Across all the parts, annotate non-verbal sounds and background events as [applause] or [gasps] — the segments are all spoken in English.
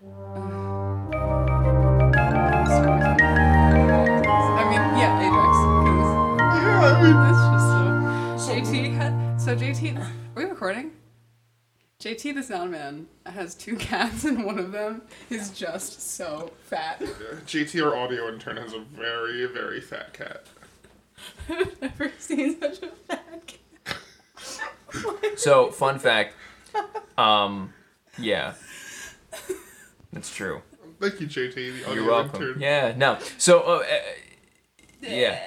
I mean, yeah, Ajax. 'cause Yeah, I mean, That's just so. JT had. So JT, are we recording? JT the sound man has two cats, and one of them is just so fat. [laughs] JT, our audio intern, has a very, very fat cat. [laughs] I've never seen such a fat cat. So, fun fact. Um, yeah. That's true. Thank you, JT, the You're welcome. intern. Yeah, no. So, uh, uh, yeah,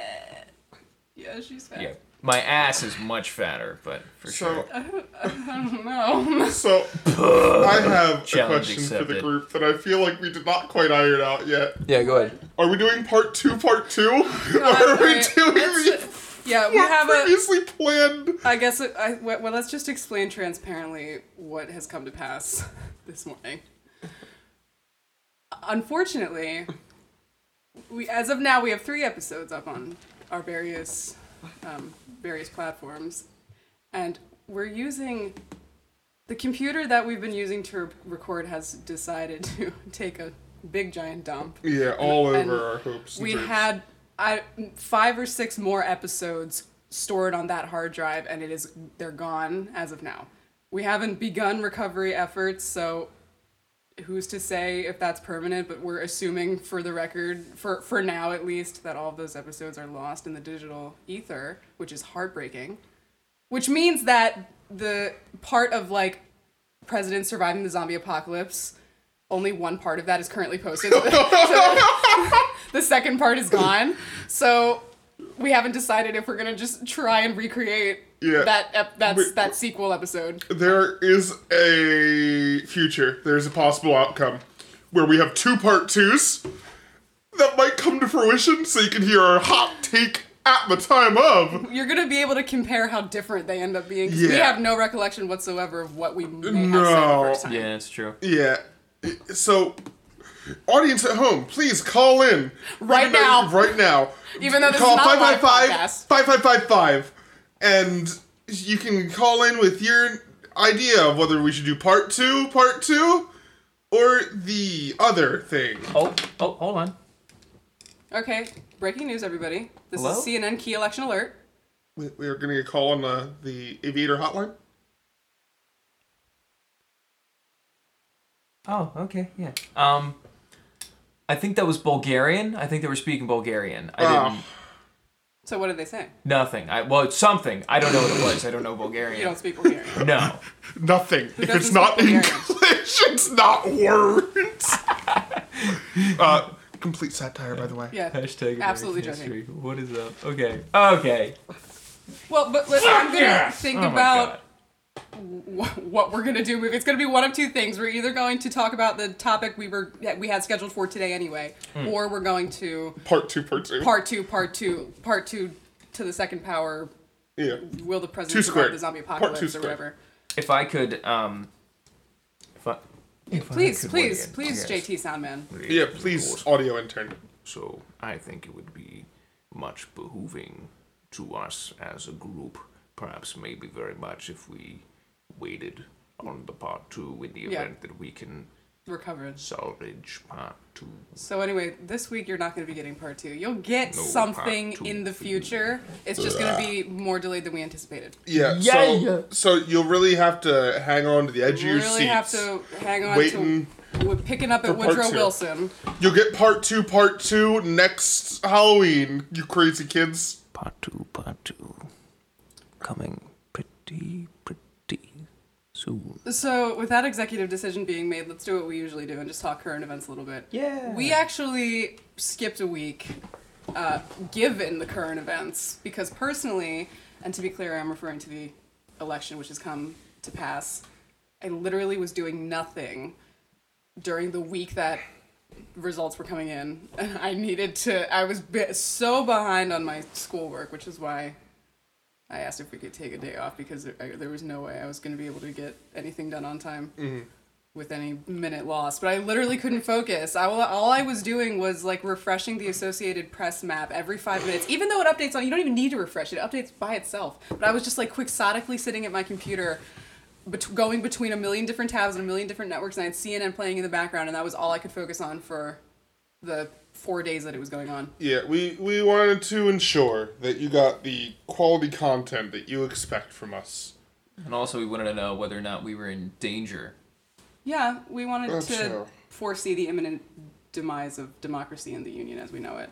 Yeah, she's fat. yeah. My ass is much fatter, but for So, sure. I don't, I don't know. [laughs] so I have a Challenge question for the accepted. group that I feel like we did not quite iron out yet. Yeah, go ahead. Are we doing part two, part two? [laughs] or are we Alright, doing let's- the yeah, we what have a. previously planned? I guess it, I, well, well, let's just explain transparently what has come to pass this morning. Unfortunately, we as of now we have three episodes up on our various um, various platforms, and we're using the computer that we've been using to re- record has decided to [laughs] take a big giant dump. Yeah, all And over our hopes. We had I, five or six more episodes stored on that hard drive, and it is they're gone as of now. We haven't begun recovery efforts, so who's to say if that's permanent? But we're assuming, for the record, for for now at least, that all of those episodes are lost in the digital ether, which is heartbreaking. Which means that the part of like president surviving the zombie apocalypse, only one part of that is currently posted. So- [laughs] [laughs] the second part is gone. So we haven't decided if we're gonna just try and recreate Yeah. that ep- that's Wait. that sequel episode. there is a future. There's a possible outcome where we have two part twos that might come to fruition, so you can hear our hot take at the time of. You're gonna be able to compare how different they end up being. 'cause We Yeah. have no recollection whatsoever of what we may have said the No. first time. Yeah, that's true. Yeah. So, audience at home, please call in Right now. Right now. [laughs] Even though this call is not a live 555 podcast. 5555 and you can call in with your idea of whether we should do part two, part two, or the other thing. Oh, oh, hold on. Okay, breaking news, everybody. This Hello? is CNN key election alert. We, we are going to call on the, the aviator hotline. Oh, okay, yeah. Um, I think that was Bulgarian. I think they were speaking Bulgarian. I Oh. didn't. So what did they say? Nothing. I well, it's something. I don't know what it was. I don't know Bulgarian. You don't speak Bulgarian. [laughs] No. Nothing. If it's not speak Bulgarian? English, [laughs] it's not words. [laughs] uh, complete satire, by the way. Yeah. Hashtag Absolutely American joking. history. What is up? Okay. Okay. Well, but let, I'm gonna yeah! think Oh about wh- what we're gonna do. It's gonna be one of two things. We're either going to talk about the topic we were we had scheduled for today anyway, Hmm. or we're going to Part two, part two. part two, part two, part two to the second power. yeah. Will the president Two survive the zombie Part apocalypse two or whatever? If I could, um, if I, if I Please, could please, weigh please, in, yes. JT Soundman. Yeah, please, audio intern. So I think it would be much behooving to us as a group, perhaps maybe very much if we waited on the part two in the Yeah. event that we can Recovered. salvage part two. So anyway, this week you're not going to be getting part two. You'll get No, something in the future. It's just going to be more delayed than we anticipated. Yeah, Yeah. so, so you'll really have to hang on to the edge of your really have to hang on waiting to we're picking up at Woodrow two. Wilson. You'll get part two, part two next Halloween, you crazy kids. Part two, part two, coming pretty, pretty soon. So, with that executive decision being made, let's do what we usually do and just talk current events a little bit. Yeah. We actually skipped a week, uh, given the current events, because personally, and to be clear, I'm referring to the election which has come to pass. I literally was doing nothing during the week that results were coming in, and I needed to. I was so behind on my schoolwork, which is why I asked if we could take a day off because there, I, there was no way I was going to be able to get anything done on time mm-hmm. with any minute loss. But I literally couldn't focus. I, all I was doing was like refreshing the Associated Press map every five minutes, even though it updates on. You don't even need to refresh it; it updates by itself. But I was just like quixotically sitting at my computer, bet- going between a million different tabs and a million different networks, and I had CNN playing in the background, and that was all I could focus on for the four days that it was going on. Yeah, we, we wanted to ensure that you got the quality content that you expect from us. And also, we wanted to know whether or not we were in danger. Yeah, we wanted That's to true. foresee the imminent demise of democracy in the union as we know it.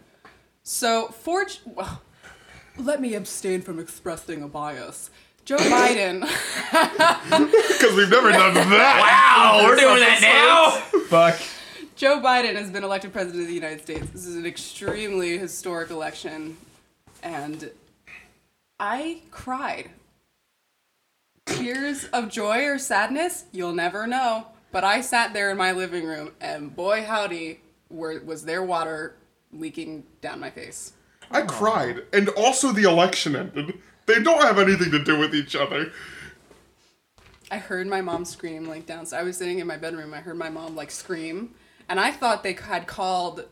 So, for well, let me abstain from expressing a bias. Joe [coughs] Biden. [laughs] Because we've never done that. Wow, we're doing that now. Fuck. Joe Biden has been elected president of the United States. This is an extremely historic election, and I cried. Tears of joy or sadness, you'll never know. But I sat there in my living room, and boy howdy, were, was there water leaking down my face. I cried. And also the election ended. They don't have anything to do with each other. I heard my mom scream like downstairs. I was sitting in my bedroom. I heard my mom like scream, and I thought they had called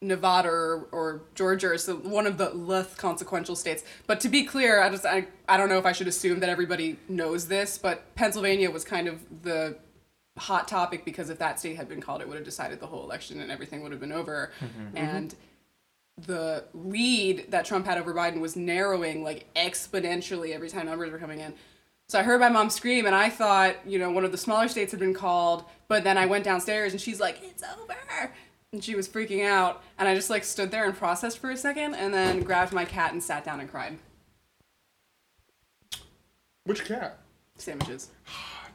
Nevada or, or Georgia or so one of the less consequential states. But to be clear, I just I, I don't know if I should assume that everybody knows this, but Pennsylvania was kind of the hot topic because if that state had been called, it would have decided the whole election and everything would have been over. Mm-hmm. Mm-hmm. And the lead that Trump had over Biden was narrowing like exponentially every time numbers were coming in. So I heard my mom scream, and I thought, you know, one of the smaller states had been called. But then I went downstairs, and she's like, "It's over," and she was freaking out. And I just like stood there and processed for a second, and then grabbed my cat and sat down and cried. Which cat? Sandwiches,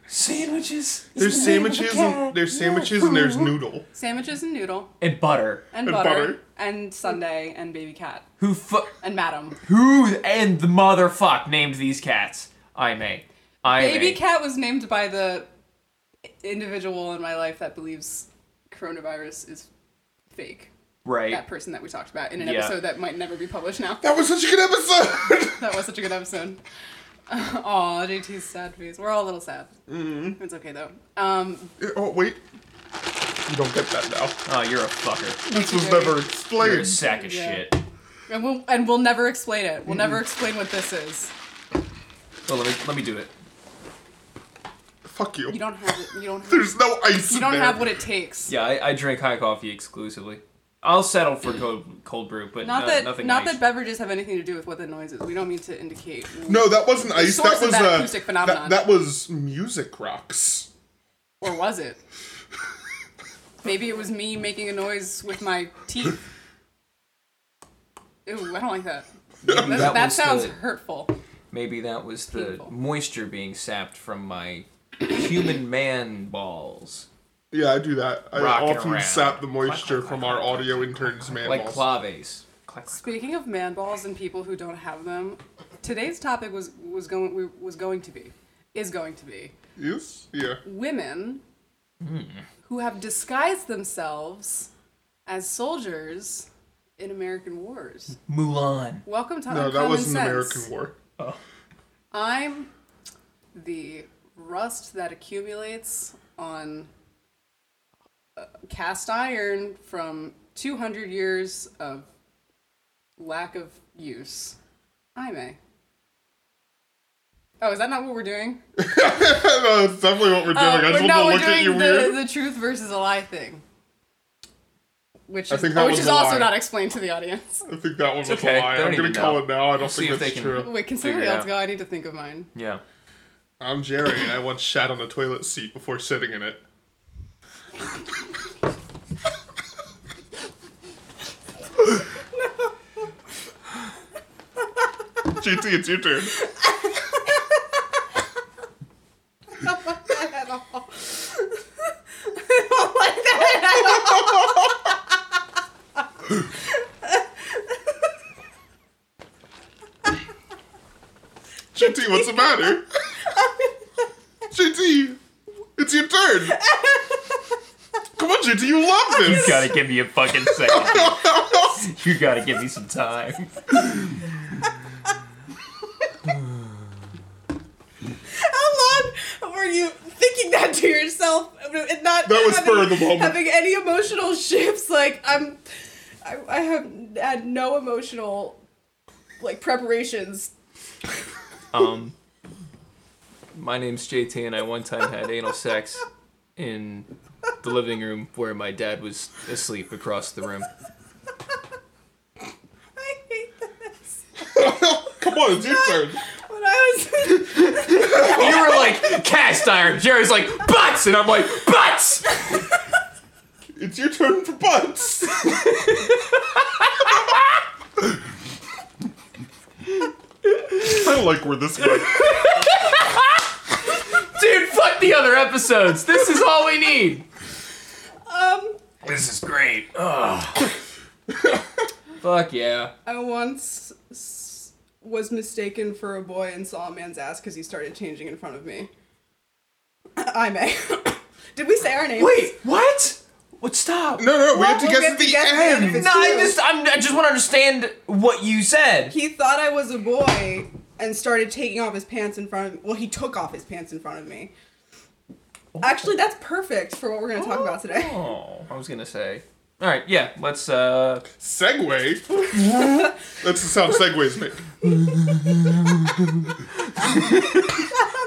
Sandwiches There's sandwiches and there's sandwiches [laughs] and there's noodle. sandwiches and noodle, and butter. and, And butter, butter. and Sunday, and baby cat, Who fu- and madam. Who and the motherfuck named these cats? Aimee. I Baby may. cat was named by the individual in my life that believes coronavirus is fake. Right. That person that we talked about in an Yeah. episode that might never be published now. That was such a good episode. [laughs] That was such a good episode. [laughs] Aw, JT's sad face. We're all a little sad. Mm-hmm. It's okay though. Um, oh wait, you don't get that now. Oh, you're a fucker. This was Jerry. never You're a sack of Yeah. shit. and we'll and we'll never explain it. We'll never explain what this is. Well, let me let me do it. Fuck you. You don't have it. You don't. [laughs] Have, There's no ice. you don't there. have what it takes. Yeah, I, I drink high coffee exclusively. I'll settle for cold cold brew, but Not no- that nothing not nice. that beverages have anything to do with what the noise is. We don't mean to indicate. No, that wasn't ice. That was that uh, acoustic phenomenon. That, that was music rocks. Or was it? Maybe it was me making a noise with my teeth. Ew, I don't like that. That, that that sounds the- hurtful. Maybe that was the Painful. moisture being sapped from my human man balls, Yeah, I do that. I Rocking often around. sap the moisture from our audio interns' man like balls. claves. Clack, clack. Speaking of man balls and people who don't have them, today's topic was was going was going to be is going to be Yes. Yeah. women hmm. who have disguised themselves as soldiers in American wars. Mulan. Welcome to No, that was an Sense. American war. Oh. I'm the rust that accumulates on uh, cast iron from 200 years of lack of use. Aimee. Oh, is that not what we're doing? [laughs] no, that's definitely what we're doing. Oh, I just we're- want no, to we're look at doing you the, weird. the truth versus a lie thing. Which I is, think that which was is a also lie. not explained to the audience. I think that one was okay, a lie. they don't I'm gonna even call know. it now. I don't See think if that's they can- true. Wait, can somebody else go? I need to think of mine. Yeah. I'm Jerry, and I once shat on a toilet seat before sitting in it. [laughs] JT, it's your turn. [laughs] JT, what's the matter? JT, it's your turn. Come on, JT, you You gotta give me a fucking second. [laughs] you gotta give me some time. How long were you thinking that to yourself and not That was having, spur of the moment. having any emotional shifts? Like I'm, I, I have had no emotional like preparations. Um, My name's JT, and I one time had anal sex in the living room where my dad was asleep across the room. [laughs] I hate this. [laughs] Come on, it's your turn. [laughs] When I was You were like cast iron. Jerry's like butts, and I'm like butts. It's your turn for butts. I like where this went. Dude, fuck the other episodes. This is all we need. This is great. Ugh. [laughs] Fuck yeah. I once s- was mistaken for a boy and saw a man's ass because he started changing in front of me. [coughs] Aimee. [coughs] Did we say our names? Wait, what? What? Stop. No, no, we have to guess we'll at get the to guess at the end if end. No, I just I'm, I just want to understand what you said. He thought I was a boy and started taking off his pants in front of me. Well, he took off his pants in front of me. Actually, that's perfect for what we're going to talk about today. Oh, I was gonna say. All right, yeah. Let's. uh... Segway. [laughs] That's the sound segways make. [laughs]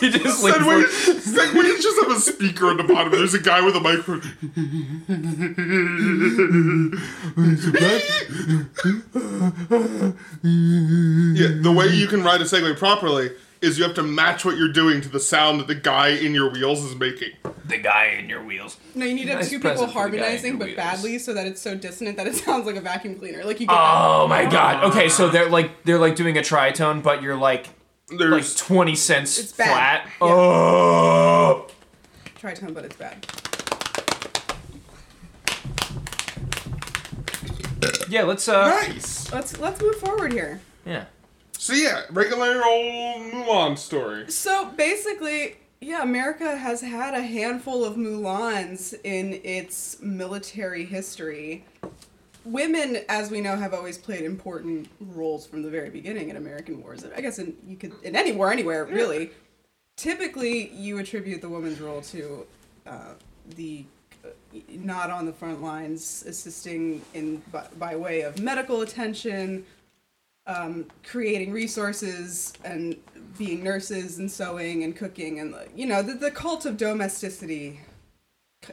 You just like. Segway, segways just have a speaker on the bottom. There's a guy with a microphone. [laughs] yeah, the way you can ride a Segway properly is you have to match what you're doing to the sound that the guy in your wheels is making. the guy in your wheels. No, you need to have Nice two people present for the guy in harmonizing, but wheels. badly, so that it's so dissonant that it [laughs] sounds like a vacuum cleaner. Like you get Oh my god. Okay, so they're like they're like doing a tritone, but you're like like There's twenty cents It's bad. flat. Yeah. Oh. that tritone, but it's bad. Yeah, let's uh. nice. Let's let's move forward here. Yeah. So yeah, regular old Mulan story. So basically, yeah, America has had a handful of Mulans in its military history. Women, as we know, have always played important roles from the very beginning in American wars. I guess in you could in any war anywhere really. Typically, you attribute the woman's role to uh, the uh, not on the front lines, assisting in by, by way of medical attention, um, creating resources and being nurses and sewing and cooking and you know the, the cult of domesticity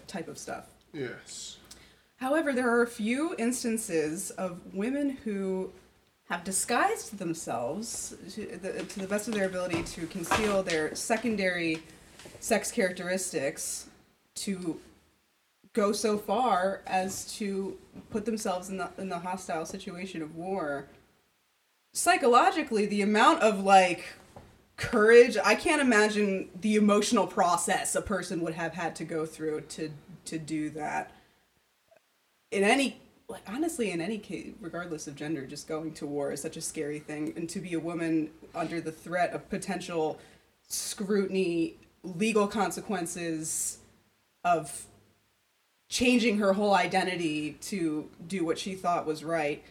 type of stuff Yes. however there are a few instances of women who have disguised themselves to the, to the best of their ability to conceal their secondary sex characteristics to go so far as to put themselves in the, in the hostile situation of war psychologically the amount of like courage i can't imagine the emotional process a person would have had to go through to to do that. In any like honestly in any case regardless of gender just going to war is such a scary thing. And to be a woman under the threat of potential scrutiny legal consequences of changing her whole identity to do what she thought was right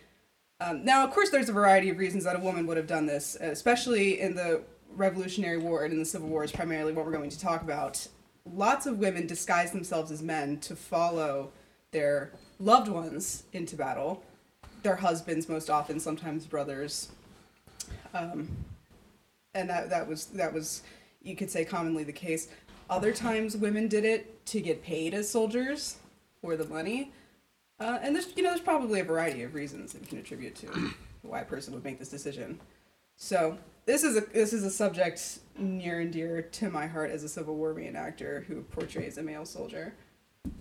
um, now, of course, there's a variety of reasons that a woman would have done this, especially in the Revolutionary War and in the Civil War, is primarily what we're going to talk about. Lots of women disguise themselves as men to follow their loved ones into battle, their husbands, most often, sometimes brothers. Um, and that, that was that was you could say commonly the case. Other times, women did it to get paid as soldiers for the money. Uh, and there's you know there's probably a variety of reasons that you can attribute to [clears throat] why a person would make this decision. So this is a this is a subject near and dear to my heart as a Civil War reenactor who portrays a male soldier,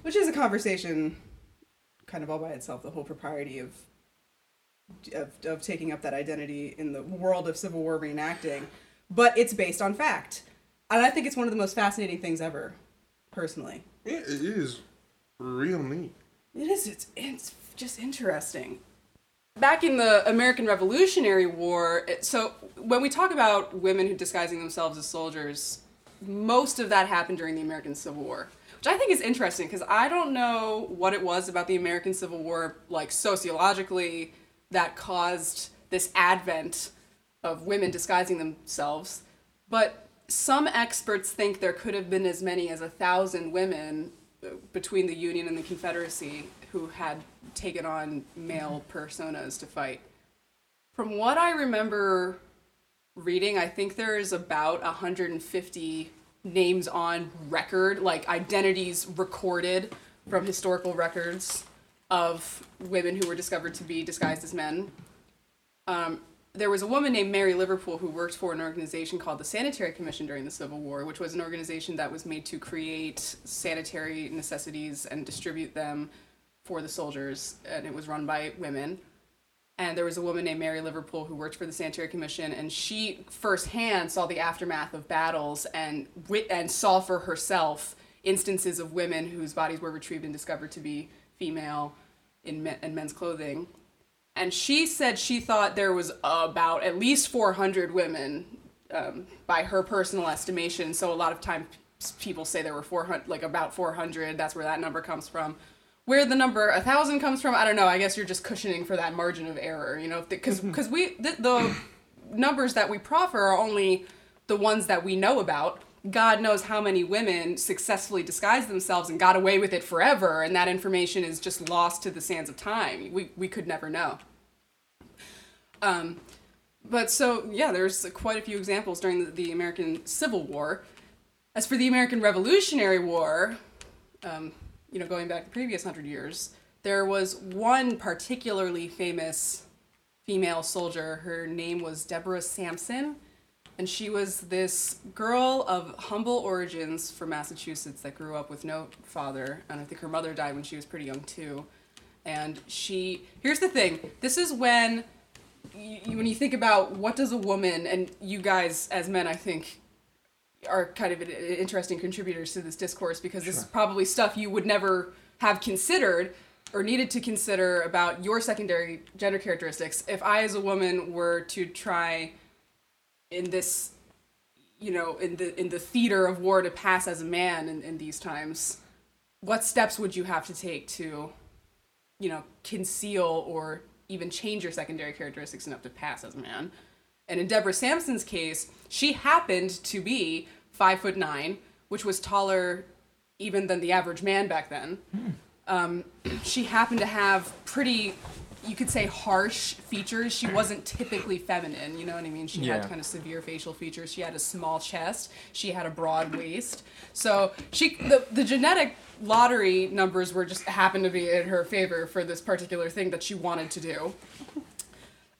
which is a conversation kind of all by itself. The whole propriety of of, of taking up that identity in the world of Civil War reenacting, but it's based on fact, and I think it's one of the most fascinating things ever, personally. It is real neat. It is. It's it's just interesting. Back in the American Revolutionary War, it, so when we talk about women who disguising themselves as soldiers, most of that happened during the American Civil War, which I think is interesting because I don't know what it was about the American Civil War, like sociologically, that caused this advent of women disguising themselves. But some experts think there could have been as many as a thousand women between the Union and the Confederacy who had taken on male personas to fight. From what I remember reading, I think there is about 150 names on record, like identities recorded from historical records of women who were discovered to be disguised as men. Um, there was a woman named Mary Livermore who worked for an organization called the Sanitary Commission during the Civil War, which was an organization that was made to create sanitary necessities and distribute them for the soldiers, and it was run by women. And there was a woman named Mary Livermore who worked for the Sanitary Commission, and she firsthand saw the aftermath of battles and wit- and saw for herself instances of women whose bodies were retrieved and discovered to be female in, in men's clothing and she said she thought there was about at least 400 women um, by her personal estimation. So a lot of times people say there were 400 like about 400 that's where that number comes from. Where the number 1000 comes from i don't know i guess you're just cushioning for that margin of error you know because because we the, the numbers that we proffer are only the ones that we know about. God knows how many women successfully disguised themselves and got away with it forever and that information is just lost to the sands of time. We, we could never know um, but so yeah, there's quite a few examples during the, the American Civil War. As for the American Revolutionary War, um, you know, going back the previous hundred years, there was one particularly famous female soldier. Her name was Deborah Sampson, and she was this girl of humble origins from Massachusetts that grew up with no father, and I think her mother died when she was pretty young too. And she, here's the thing: this is when you, when you think about what does a woman and you guys as men i think are kind of interesting contributors to this discourse because this is probably stuff you would never have considered or needed to consider about your secondary gender characteristics. If i as a woman were to try in this you know in the in the theater of war to pass as a man in, in these times what steps would you have to take to you know conceal or even change your secondary characteristics enough to pass as a man. And in Deborah Sampson's case, she happened to be five foot nine, which was taller even than the average man back then. Um, she happened to have pretty, you could say, harsh features. She wasn't typically feminine, you know what I mean? She Yeah. had kind of severe facial features. She had a small chest. She had a broad waist. So she, the, the genetic lottery numbers were just happened to be in her favor for this particular thing that she wanted to do.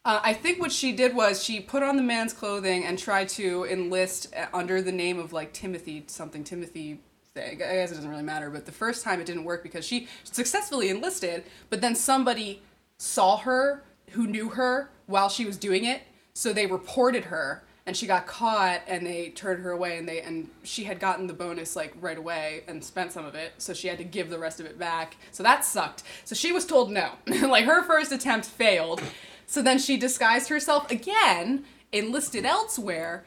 Uh, I think what she did was she put on the man's clothing and tried to enlist uh, under the name of like Timothy something Timothy thing. I guess it doesn't really matter, but the first time it didn't work because she successfully enlisted, but then somebody saw her who knew her while she was doing it, so they reported her and she got caught and they turned her away and they and she had gotten the bonus like right away and spent some of it. So she had to give the rest of it back. So that sucked. So she was told no. [laughs] Like her first attempt failed. So then she disguised herself again enlisted elsewhere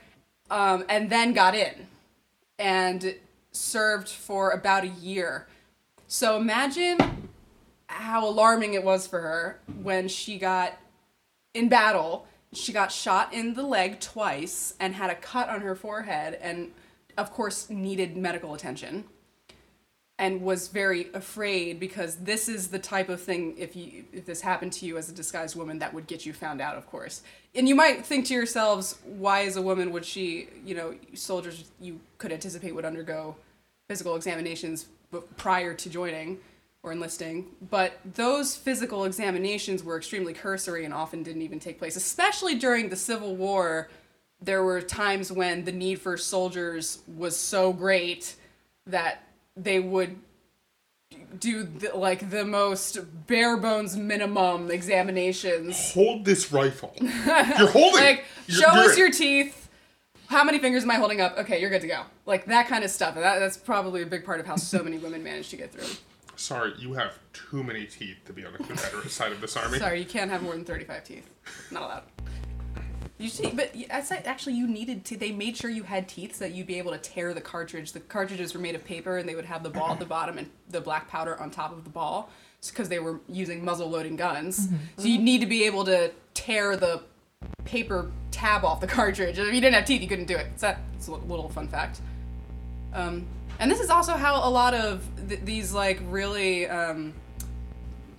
um, and then got in and served for about a year. So imagine how alarming it was for her when she got in battle she got shot in the leg twice and had a cut on her forehead and of course needed medical attention and was very afraid because this is the type of thing if you if this happened to you as a disguised woman that would get you found out of course. And you might think to yourselves why as a woman would she you know soldiers you could anticipate would undergo physical examinations prior to joining or enlisting, but those physical examinations were extremely cursory and often didn't even take place. Especially during the Civil War, there were times when the need for soldiers was so great that they would do the, like the most bare bones minimum examinations. Hold this rifle. You're holding. [laughs] Like, You're- show you're us it. your teeth. How many fingers am I holding up? Okay, you're good to go. Like that kind of stuff. That, that's probably a big part of how so many women manage to get through. Sorry, you have too many teeth to be on the Confederate [laughs] side of this army. Sorry, you can't have more than 35 teeth. Not allowed. You see, but y- I actually you needed to. They made sure you had teeth so that you'd be able to tear the cartridge. The cartridges were made of paper, and they would have the ball at the bottom and the black powder on top of the ball, because they were using muzzle loading guns. So you need to be able to tear the paper tab off the cartridge. If you didn't have teeth, you couldn't do it. So that's a little fun fact. Um, and this is also how a lot of th- these like really um,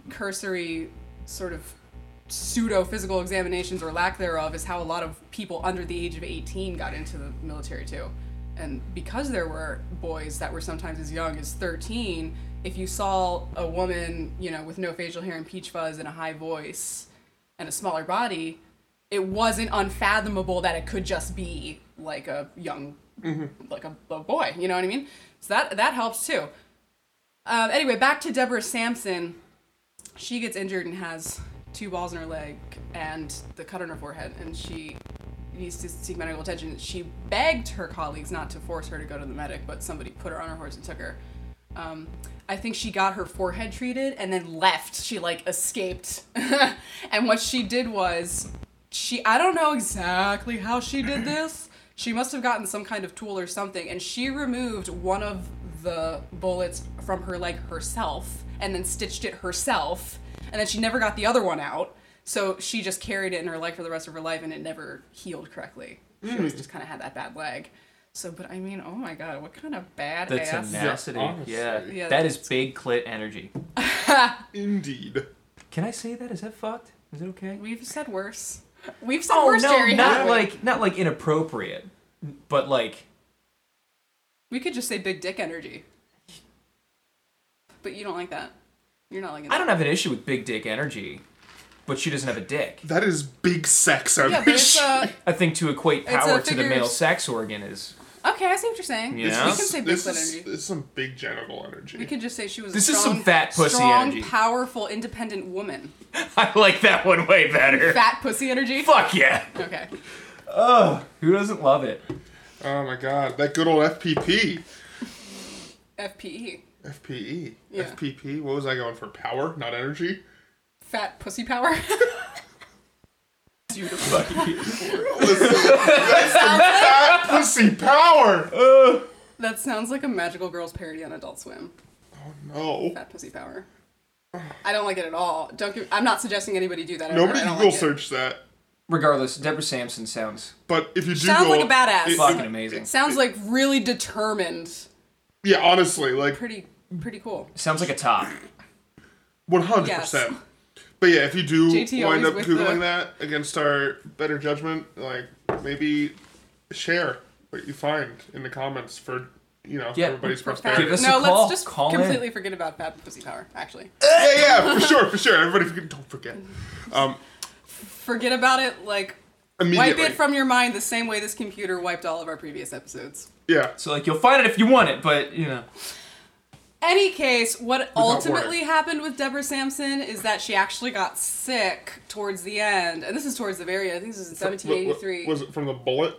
cursory sort of pseudo physical examinations or lack thereof is how a lot of people under the age of 18 got into the military too. And because there were boys that were sometimes as young as 13, if you saw a woman, you know, with no facial hair and peach fuzz and a high voice and a smaller body, it wasn't unfathomable that it could just be like a young, like a, a boy. You know what I mean? So that that helps too. Um, anyway, back to Deborah Sampson. She gets injured and has two balls in her leg and the cut on her forehead, and she needs to seek medical attention. She begged her colleagues not to force her to go to the medic, but somebody put her on her horse and took her. Um, I think she got her forehead treated and then left. She like escaped, [laughs] and what she did was she I don't know exactly how she did this. She must have gotten some kind of tool or something, and she removed one of the bullets from her leg herself and then stitched it herself, and then she never got the other one out. So she just carried it in her leg for the rest of her life, and it never healed correctly. She was hmm. just kind of had that bad leg. So, but I mean, oh my god, what kind of bad The ass. tenacity. honestly. Yeah, Yeah, that is that's- big clit energy. Indeed. Can I say that? Is that fucked? Is it okay? We've said worse. We've said Oh worse, no, Jerry. not haven't we? like not like inappropriate, but like We could just say big dick energy. But you don't like that. You're not liking I don't have an issue with big dick energy, but she doesn't have a dick. That is big sex Yeah, but it's energy. uh, I think to equate power to the male sex organ is okay. I see what you're saying. Yeah. We can say big this, is, energy. this is some big genital energy. We could just say she was. This a is strong, some fat pussy strong, energy. powerful, independent woman. [laughs] I like that one way better. Fat pussy energy. Fuck yeah. Okay. Oh, Who doesn't love it? oh my god, that good old FPP. FPE. FPE. Yeah. FPP. What was I going for? Power, not energy. Fat pussy power. [laughs] [laughs] [laughs] Listen, that's some fat pussy power. that sounds like a magical girls parody on Adult Swim. Oh no. Fat pussy power. I don't like it at all. Don't. Give, I'm not suggesting anybody do that. Ever. Nobody I don't Google like it. search that. Regardless, Deborah Sampson sounds But if you do Sounds go, like a badass. it- fucking it- amazing. Sounds like really determined. yeah, honestly, like Pretty, pretty cool. Sounds like a top. one hundred Yes. percent. But yeah, if you do JT wind up googling the- that against our better judgment, like maybe share what you find in the comments for you know Yeah. everybody's For prosperity. Give us no, a call. let's just Call in. completely forget about fat pussy power. Actually, [laughs] yeah, yeah, for sure, for sure. Everybody, forget- don't forget. [laughs] Um, forget about it. Like wipe it from your mind the same way this computer wiped all of our previous episodes. yeah. So like you'll find it if you want it, but you know. Any case, what ultimately happened with Deborah Sampson is that she actually got sick towards the end, and this is towards the very end. I think this is in What- what- 1783. Was it from the bullet?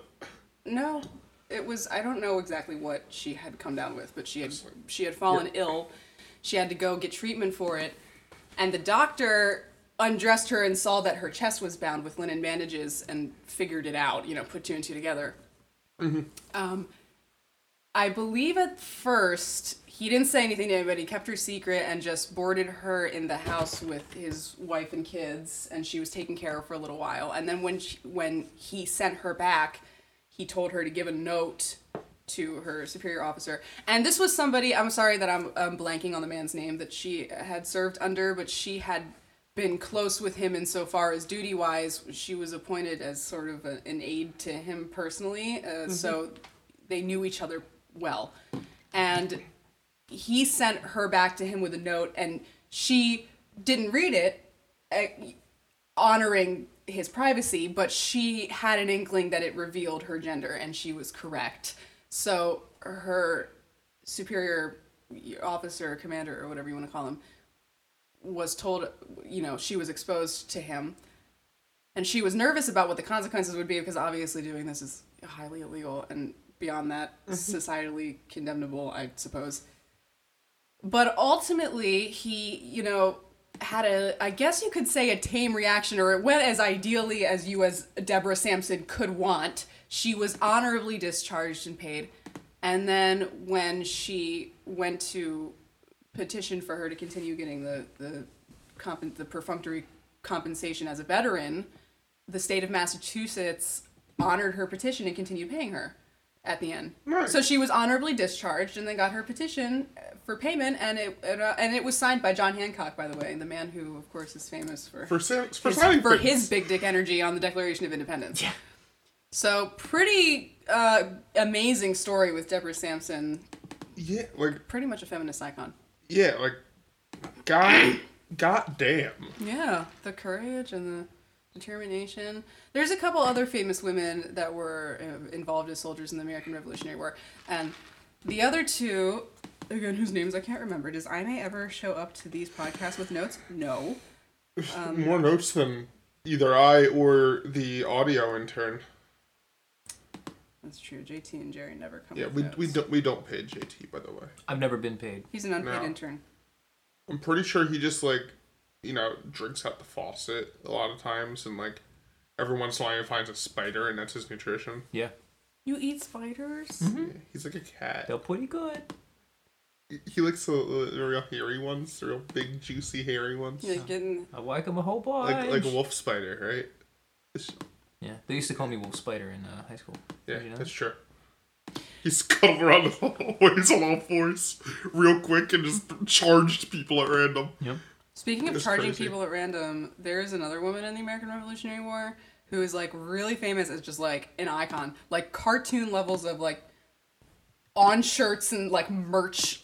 No, it was. I don't know exactly what she had come down with, but she had she had fallen ill. She had to go get treatment for it, and the doctor undressed her and saw that her chest was bound with linen bandages and figured it out. You know, put two and two together. Um, I believe at first he didn't say anything to anybody, kept her secret, and just boarded her in the house with his wife and kids, and she was taken care of for a little while. And then when she, when he sent her back, he told her to give a note to her superior officer. And this was somebody, I'm sorry that I'm, I'm blanking on the man's name that she had served under, but she had been close with him insofar as duty wise. She was appointed as sort of a, an aide to him personally, uh, so they knew each other well. And he sent her back to him with a note, and she didn't read it, uh, honoring his privacy, but she had an inkling that it revealed her gender, and she was correct. So her superior officer, commander, or whatever you want to call him, was told, you know, she was exposed to him. And she was nervous about what the consequences would be because obviously doing this is highly illegal and beyond that, societally condemnable, I suppose. But ultimately, he, you know, had a, I guess you could say, a tame reaction, or it went as ideally as you, as Deborah Sampson, could want. She was honorably discharged and paid. And then when she went to petition for her to continue getting the, the, comp- the perfunctory compensation as a veteran, the state of Massachusetts honored her petition and continued paying her. At the end. Right. So she was honorably discharged and then got her petition for payment, and it, it uh, and it was signed by John Hancock, by the way, the man who, of course, is famous for For, for his, signing for his big dick energy on the Declaration of Independence. Yeah. So pretty uh, amazing story with Deborah Sampson, Yeah, like pretty much a feminist icon. yeah, like god [coughs] god damn. Yeah, the courage and the determination. There's a couple other famous women that were uh, involved as soldiers in the American Revolutionary War, and the other two, again, whose names I can't remember. Does Aimee ever show up to these podcasts with notes? No. [laughs] Um, More notes than either I or the audio intern. That's true. JT and Jerry never come. Yeah, with we, notes. we don't we don't pay JT by the way. I've never been paid. He's an unpaid No. intern. I'm pretty sure he just like, you know, drinks out the faucet a lot of times, and like every once in a while he finds a spider, and that's his nutrition. Yeah, You eat spiders? Yeah, he's like a cat. they're pretty good. He- He likes the, the real hairy ones, the real big, juicy, hairy ones, You're getting I like them a whole bunch. like like a wolf spider, right? It's- Yeah, they used to call me Wolf Spider in uh, high school. yeah, you know that's that? true. He scuttled [laughs] around the hallways on all fours, real quick, and just charged people at random. Yep. Speaking of charging crazy. people at random, there is another woman in the American Revolutionary War who is like really famous as just like an icon, like cartoon levels of like on shirts and like merch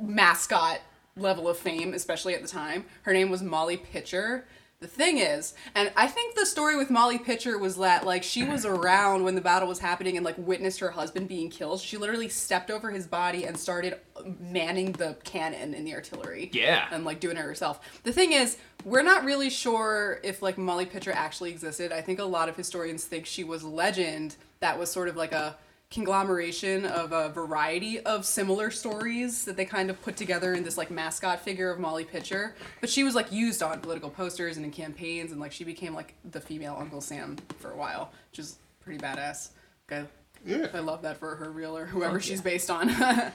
mascot level of fame, especially at the time. Her name was Molly Pitcher. The thing is, and I think the story with Molly Pitcher was that like she was around when the battle was happening and like witnessed her husband being killed. She literally stepped over his body and started manning the cannon in the artillery Yeah. and like doing it herself. The thing is, we're not really sure if like Molly Pitcher actually existed. I think a lot of historians think she was legend that was sort of like a conglomeration of a variety of similar stories that they kind of put together in this like mascot figure of Molly Pitcher. But she was like used on political posters and in campaigns and like she became like the female Uncle Sam for a while, which is pretty badass. Okay. Yeah, I love that for her real or whoever Fuck she's yeah. based on. [laughs] yeah.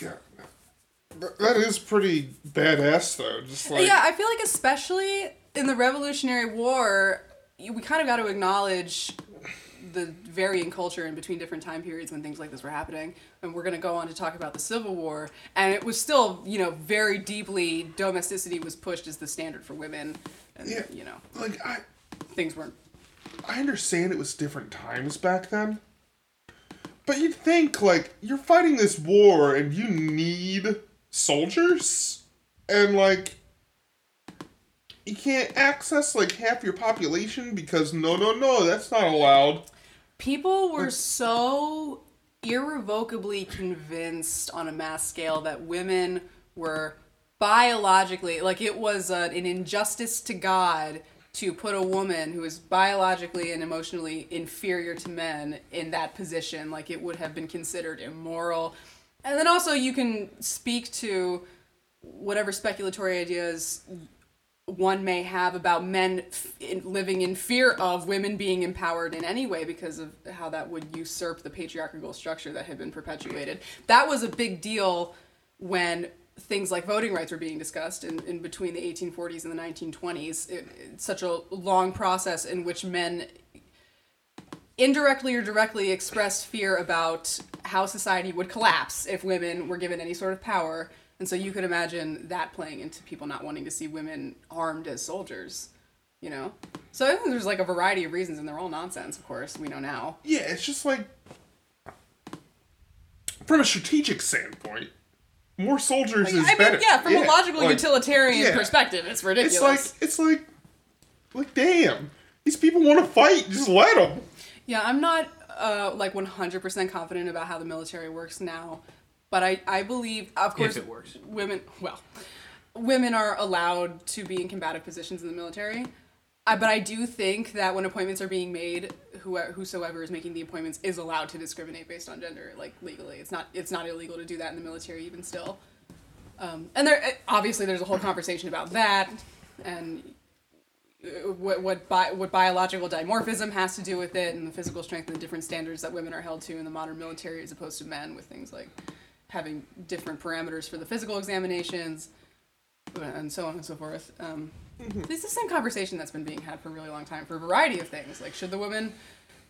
Th- That is pretty badass, though. Just like yeah, I feel like especially in the Revolutionary War, we kind of got to acknowledge the varying culture in between different time periods when things like this were happening. And we're going to go on to talk about the Civil War, and it was still, you know, very deeply domesticity was pushed as the standard for women, and Yeah. you know, like I things weren't. I understand it was different times back then. But you'd think, like, you're fighting this war and you need soldiers? And, like, you can't access, like, half your population because no, no, no, that's not allowed. People were so irrevocably convinced on a mass scale that women were biologically, like it was uh, an injustice to God to put a woman who is biologically and emotionally inferior to men in that position. Like it would have been considered immoral. And then also, you can speak to whatever speculatory ideas one may have about men f- living in fear of women being empowered in any way because of how that would usurp the patriarchal structure that had been perpetuated. That was a big deal when things like voting rights were being discussed in, in between the 1840s and the 1920s. It, it's such a long process in which men indirectly or directly expressed fear about how society would collapse if women were given any sort of power. And so you could imagine that playing into people not wanting to see women armed as soldiers, you know? So I think there's like a variety of reasons, and they're all nonsense, of course, we know now. Yeah, it's just like. From a strategic standpoint, more soldiers is I mean, better. yeah, from a logical like, utilitarian yeah. perspective, it's ridiculous. It's like, it's like, like, damn. These people want to fight, just let them. Yeah, I'm not uh, like 100% confident about how the military works now, but I, I believe, of course, it works. women, well, women are allowed to be in combative positions in the military. I, but I do think that when appointments are being made, who, whosoever is making the appointments is allowed to discriminate based on gender, like legally. It's not it's not illegal to do that in the military even still. Um, and there obviously there's a whole conversation about that and uh, what what, bi- what biological dimorphism has to do with it and the physical strength and the different standards that women are held to in the modern military as opposed to men with things like having different parameters for the physical examinations and so on and so forth. Um, It's the same conversation that's been being had for a really long time for a variety of things. Like, should the women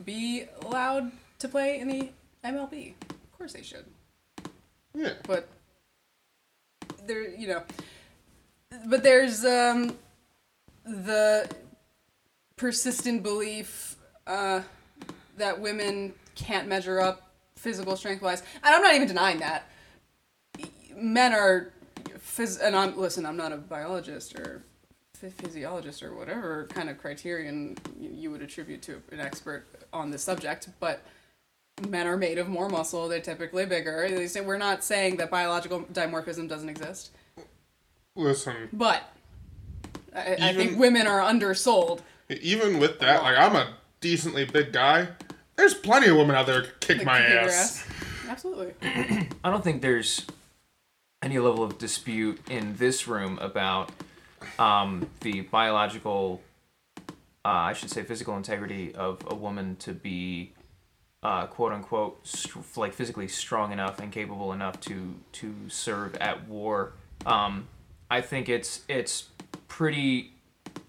be allowed to play in the MLB. Of course they should. Yeah. But there, you know, but there's um the persistent belief uh, that women can't measure up physical strength wise, and I'm not even denying that. Men are, phys- and I'm listen. I'm not a biologist or ph- physiologist or whatever kind of criterion you, would attribute to an expert on this subject, but men are made of more muscle. They're typically bigger. They say we're not saying that biological dimorphism doesn't exist, Listen, but I, I think women are undersold. even with that, like I'm a decently big guy. There's plenty of women out there who kick Like, my kick your ass. Absolutely. [clears throat] I don't think there's any level of dispute in this room about um, the biological, uh, I should say, physical integrity of a woman to be, uh, quote unquote, str- like physically strong enough and capable enough to to serve at war. Um, I think it's it's pretty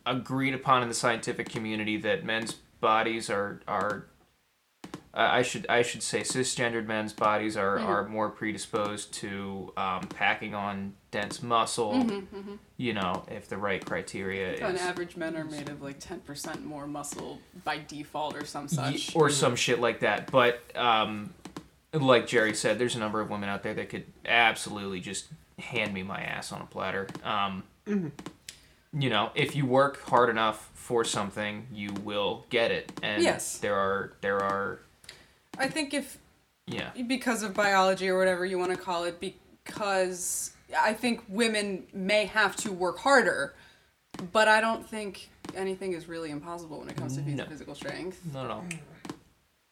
agreed upon in the scientific community that men's bodies are are I should I should say cisgendered men's bodies are, are more predisposed to um, packing on dense muscle. You know, if the right criteria On is average, men are made of like 10% more muscle by default or some Ye- such. or some shit like that. But um, like Jerry said, there's a number of women out there that could absolutely just hand me my ass on a platter. Um, You know, if you work hard enough for something, you will get it. And Yes. there are there are I think if yeah. because of biology or whatever you want to call it, because I think women may have to work harder, but I don't think anything is really impossible when it comes to No. physical strength. No, no.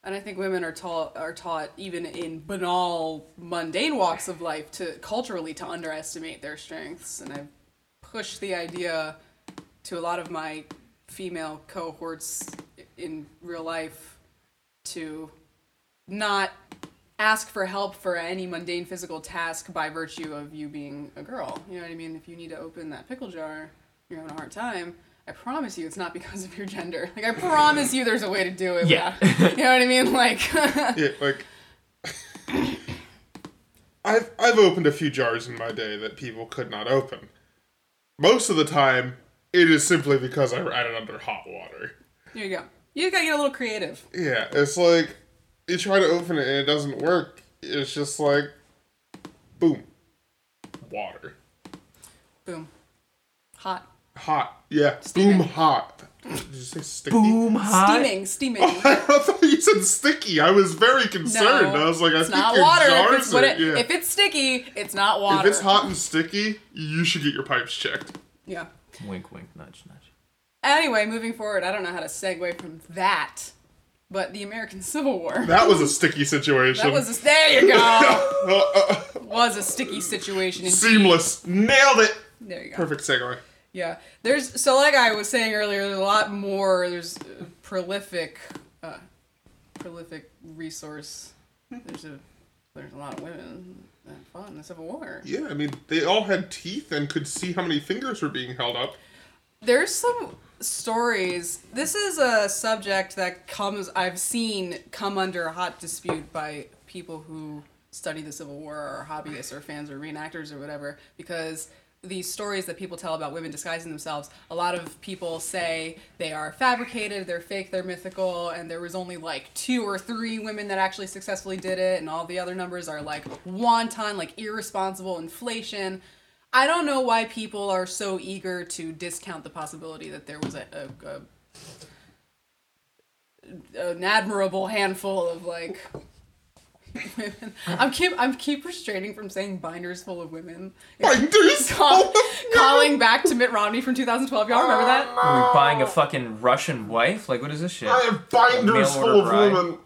And I think women are taught are taught even in banal, mundane walks of life to culturally to underestimate their strengths. And I've pushed the idea to a lot of my female cohorts in real life to not ask for help for any mundane physical task by virtue of you being a girl. You know what I mean? If you need to open that pickle jar, you're having a hard time. I promise you, it's not because of your gender. Like I promise you, there's a way to do it. Yeah. without- you know what I mean? Like, [laughs] Yeah, like I've I've opened a few jars in my day that people could not open. Most of the time, it is simply because I ran it under hot water. There you go. You gotta get a little creative. Yeah, it's like you try to open it and it doesn't work. It's just like boom, water, Boom. Hot. hot. Yeah, Steaming. boom, hot. Did you say sticky? Boom hot. Steaming. Steaming. [laughs] I thought you said sticky. I was very concerned. I was like, I it's think not your water. If it's, what it, yeah. if it's sticky, it's not water. If it's hot and sticky, you should get your pipes checked. Yeah. Wink, wink, nudge, nudge. Anyway, moving forward, I don't know how to segue from that, but the American Civil War. That was a sticky situation. That was a, there you go. [laughs] Was a sticky situation. indeed. seamless. Nailed it. There you go. Perfect segue. Yeah, there's so like I was saying earlier, there's a lot more. There's uh, prolific, uh, prolific resource. There's a there's a lot of women that fought in the Civil War. Yeah, I mean, they all had teeth and could see how many fingers were being held up. There's some stories. This is a subject that comes I've seen come under hot dispute by people who study the Civil War or hobbyists or fans or reenactors or whatever because these stories that people tell about women disguising themselves, a lot of people say they are fabricated, they're fake, they're mythical, and there was only like two or three women that actually successfully did it, and all the other numbers are like wanton, like irresponsible inflation. I don't know why people are so eager to discount the possibility that there was a, a, a an admirable handful of like. I'm keep I'm keep restraining from saying binders full of women. Binders [laughs] Call, full calling back to Mitt Romney from 2012. Y'all remember that? Oh, Are we buying a fucking Russian wife? Like, what is this shit? I have binders Mail full of bride. women.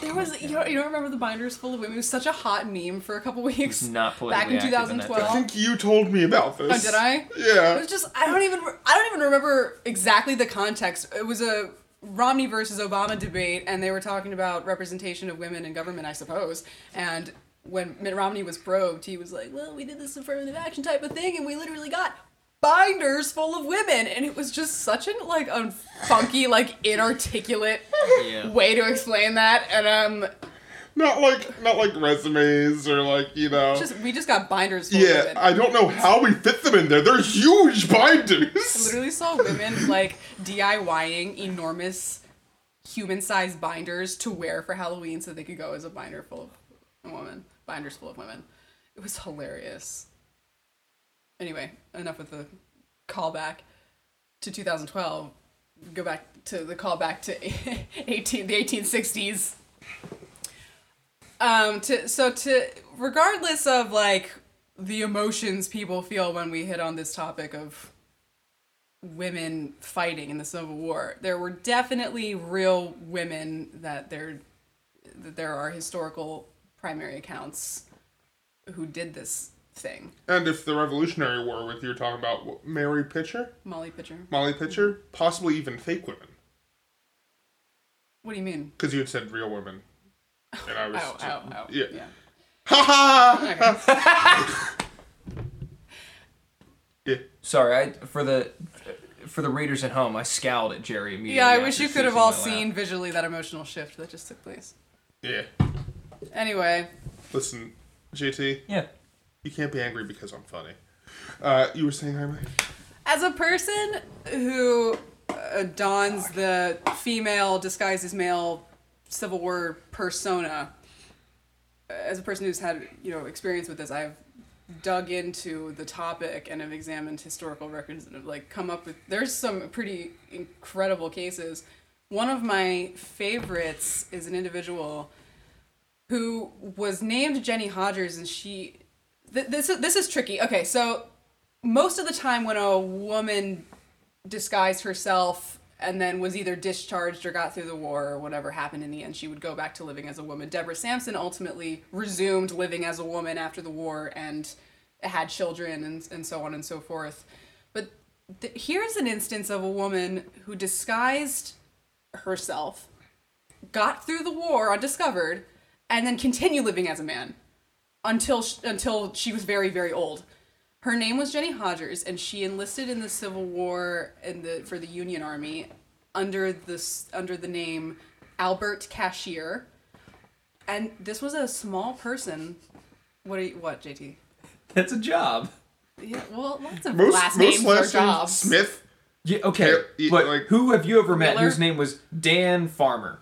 There was you don't, you don't remember the binders full of women? It was such a hot meme for a couple weeks. Not back in politically active in 2012. I think you told me about this. Oh, did I? Yeah. It was just I don't even I don't even remember exactly the context. It was a Romney versus Obama debate, and they were talking about representation of women in government, I suppose. And when Mitt Romney was probed, he was like, "Well, we did this affirmative action type of thing, and we literally got binders full of women, and it was just such an like a funky, like inarticulate Yeah. way to explain that. And um, Not like not like resumes or like you know. just we just got binders full of yeah. I don't know how we fit them in there. They're huge binders. literally saw women like DIYing enormous human-sized binders to wear for Halloween so they could go as a binder full of women. Binders full of women. It was hilarious. Anyway, enough with the callback to 2012. Go back to the callback to [laughs] 18 the 1860s. Um to so to regardless of like the emotions people feel when we hit on this topic of women fighting in the Civil War. There were definitely real women that there that there are historical primary accounts who did this thing. And if the Revolutionary War, with you're talking about what, Mary Pitcher, Molly Pitcher. Molly Pitcher, possibly even fake women, What do you mean? because you had said real women, and I was Ow, ow, ow. yeah. yeah. ha ha. Okay. [laughs] Yeah. Sorry, I for the for the readers at home, I scowled at Jerry immediately. yeah, I wish you could have all my laugh. seen visually that emotional shift that just took place. Yeah. Anyway, Listen, JT, Yeah. you can't be angry because I'm funny. Uh, you were saying, Aimee? as a person who uh, dons the female disguised as male Civil War persona, as a person who's had you know experience with this, I've dug into the topic and have examined historical records and have like come up with. There's some pretty incredible cases. One of my favorites is an individual who was named Jenny Hodgers, and she. Th- this is this is tricky. Okay, so most of the time when a woman disguised herself and then was either discharged or got through the war or whatever happened in the end, she would go back to living as a woman. Deborah Sampson ultimately resumed living as a woman after the war and had children and, and so on and so forth. But th- here's an instance of a woman who disguised herself, got through the war undiscovered, and then continued living as a man until until she was very very old. Her name was Jenny Hodgers, and she enlisted in the Civil War in the for the Union Army under this under the name Albert Cashier. And this was a small person. What are you, what JT? That's a job. Yeah, well, lots of Most last most names last names jobs. Smith. Yeah, okay, Yeah, yeah, but like- who have you ever met Miller? whose name was Dan Farmer?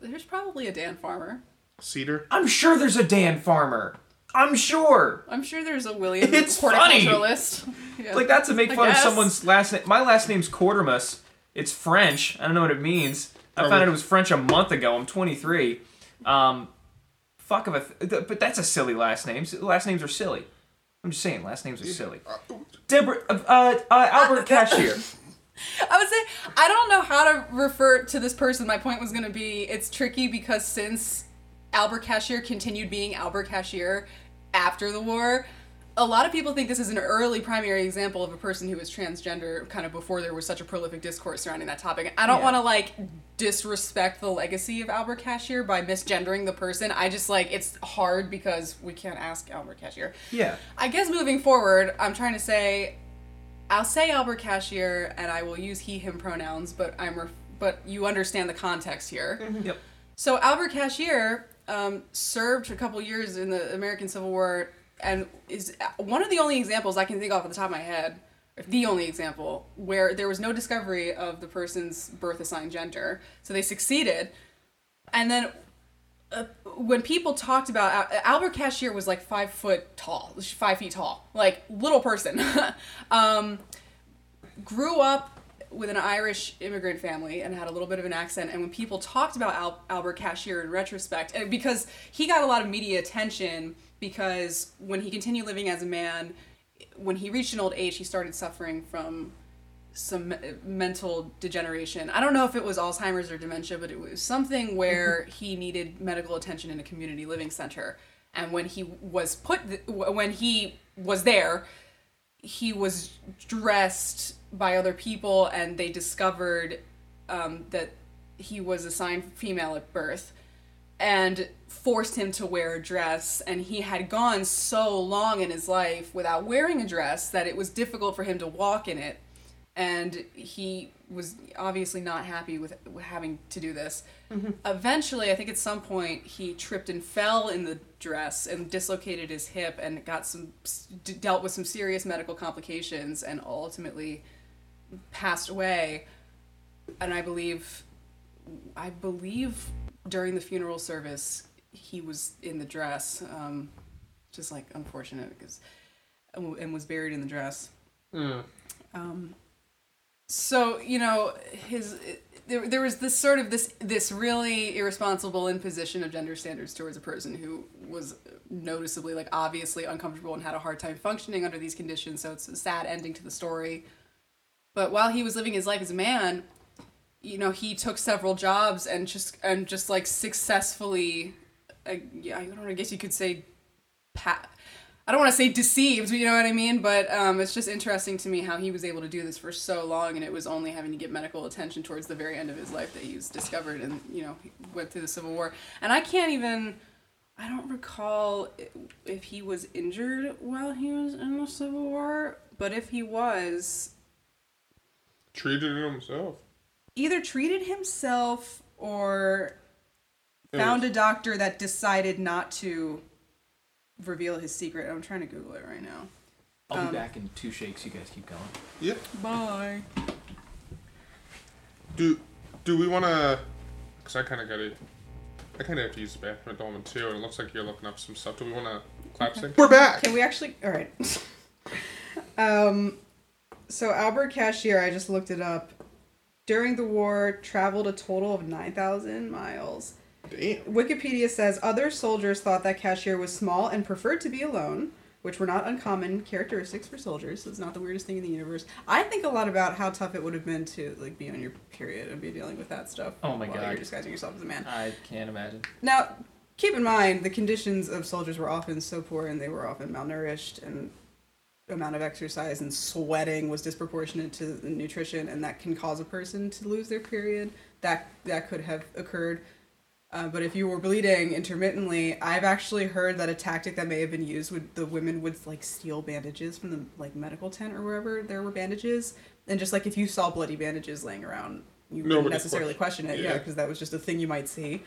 There's probably a Dan Farmer. Cedar. I'm sure there's a Dan Farmer. I'm sure. I'm sure there's a William It's funny. horticulturalist. [laughs] Yeah. Like that's to make I fun of someone's last name. My last name's Quartermus. It's French. I don't know what it means. I found out it was French a month ago. I'm 23. Um, fuck of a. Th- th- but that's a silly last name. Last names are silly. I'm just saying, last names are silly. Deborah, uh, uh, uh, Albert Cashier. [laughs] I would say I don't know how to refer to this person. My point was going to be it's tricky because since Albert Cashier continued being Albert Cashier after the war, a lot of people think this is an early primary example of a person who was transgender kind of before there was such a prolific discourse surrounding that topic. I don't Yeah. want to like disrespect the legacy of Albert Cashier by misgendering the person. I just like it's hard because we can't ask Albert Cashier. Yeah. I guess moving forward, I'm trying to say, I'll say Albert Cashier, and I will use he/him pronouns, but I'm ref- but you understand the context here. Mm-hmm. Yep. So Albert Cashier um, served for a couple years in the American Civil War, and is one of the only examples I can think of at the top of my head, the only example where there was no discovery of the person's birth assigned gender. So they succeeded, and then uh, when people talked about Albert Cashier was like five foot tall, five feet tall, like little person. [laughs] um, grew up with an Irish immigrant family and had a little bit of an accent. And when people talked about Al- Albert Cashier in retrospect, and because he got a lot of media attention because when he continued living as a man, when he reached an old age, he started suffering from some mental degeneration. I don't know if it was Alzheimer's or dementia, but it was something where mm-hmm. he needed medical attention in a community living center. And when he was put, th- when he was there, he was dressed by other people, and they discovered um, that he was assigned female at birth. and forced him to wear a dress. And he had gone so long in his life without wearing a dress that it was difficult for him to walk in it. And he was obviously not happy with having to do this. Eventually, I think at some point, he tripped and fell in the dress and dislocated his hip and got some dealt with some serious medical complications and ultimately passed away. And I believe, I believe during the funeral service, he was in the dress. Um, just like unfortunate because, and was buried in the dress. Um, so you know his there, there was this sort of this this really irresponsible imposition of gender standards towards a person who was noticeably like obviously uncomfortable and had a hard time functioning under these conditions so it's a sad ending to the story but while he was living his life as a man you know he took several jobs and just and just like successfully uh, yeah i don't know i guess you could say I don't want to say deceived, but you know what I mean. But um, it's just interesting to me how he was able to do this for so long, and it was only having to get medical attention towards the very end of his life that he was discovered, and you know went through the Civil War. And I can't even, I don't recall if he was injured while he was in the Civil War, but if he was, Treated himself. either treated himself or found a doctor that decided not to reveal his secret. I'm trying to Google it right now. I'll Um, be back in two shakes. You guys keep going. Yep. Bye. Do do we want to? Cause I kind of gotta. I kind of have to use the bathroom at the moment too, and it looks like you're looking up some stuff. Do we want to clap sync? We're back. Can we actually? All right. [laughs] um, so Albert Cashier, I just looked it up. During the war, traveled a total of nine thousand miles. Damn. Wikipedia says other soldiers thought that Cashier was small and preferred to be alone, which were not uncommon characteristics for soldiers. So it's not the weirdest thing in the universe. I think a lot about how tough it would have been to like be on your period and be dealing with that stuff. Oh my while God. You're disguising yourself as a man. I can't imagine. Now, keep in mind the conditions of soldiers were often so poor and they were often malnourished and amount of exercise and sweating was disproportionate to the nutrition and that can cause a person to lose their period. That that could have occurred. Uh, but if you were bleeding intermittently, I've actually heard that a tactic that may have been used would the women would like steal bandages from the like medical tent or wherever there were bandages, and just like if you saw bloody bandages laying around, you wouldn't necessarily question it, yeah, yeah. because that was just a thing you might see.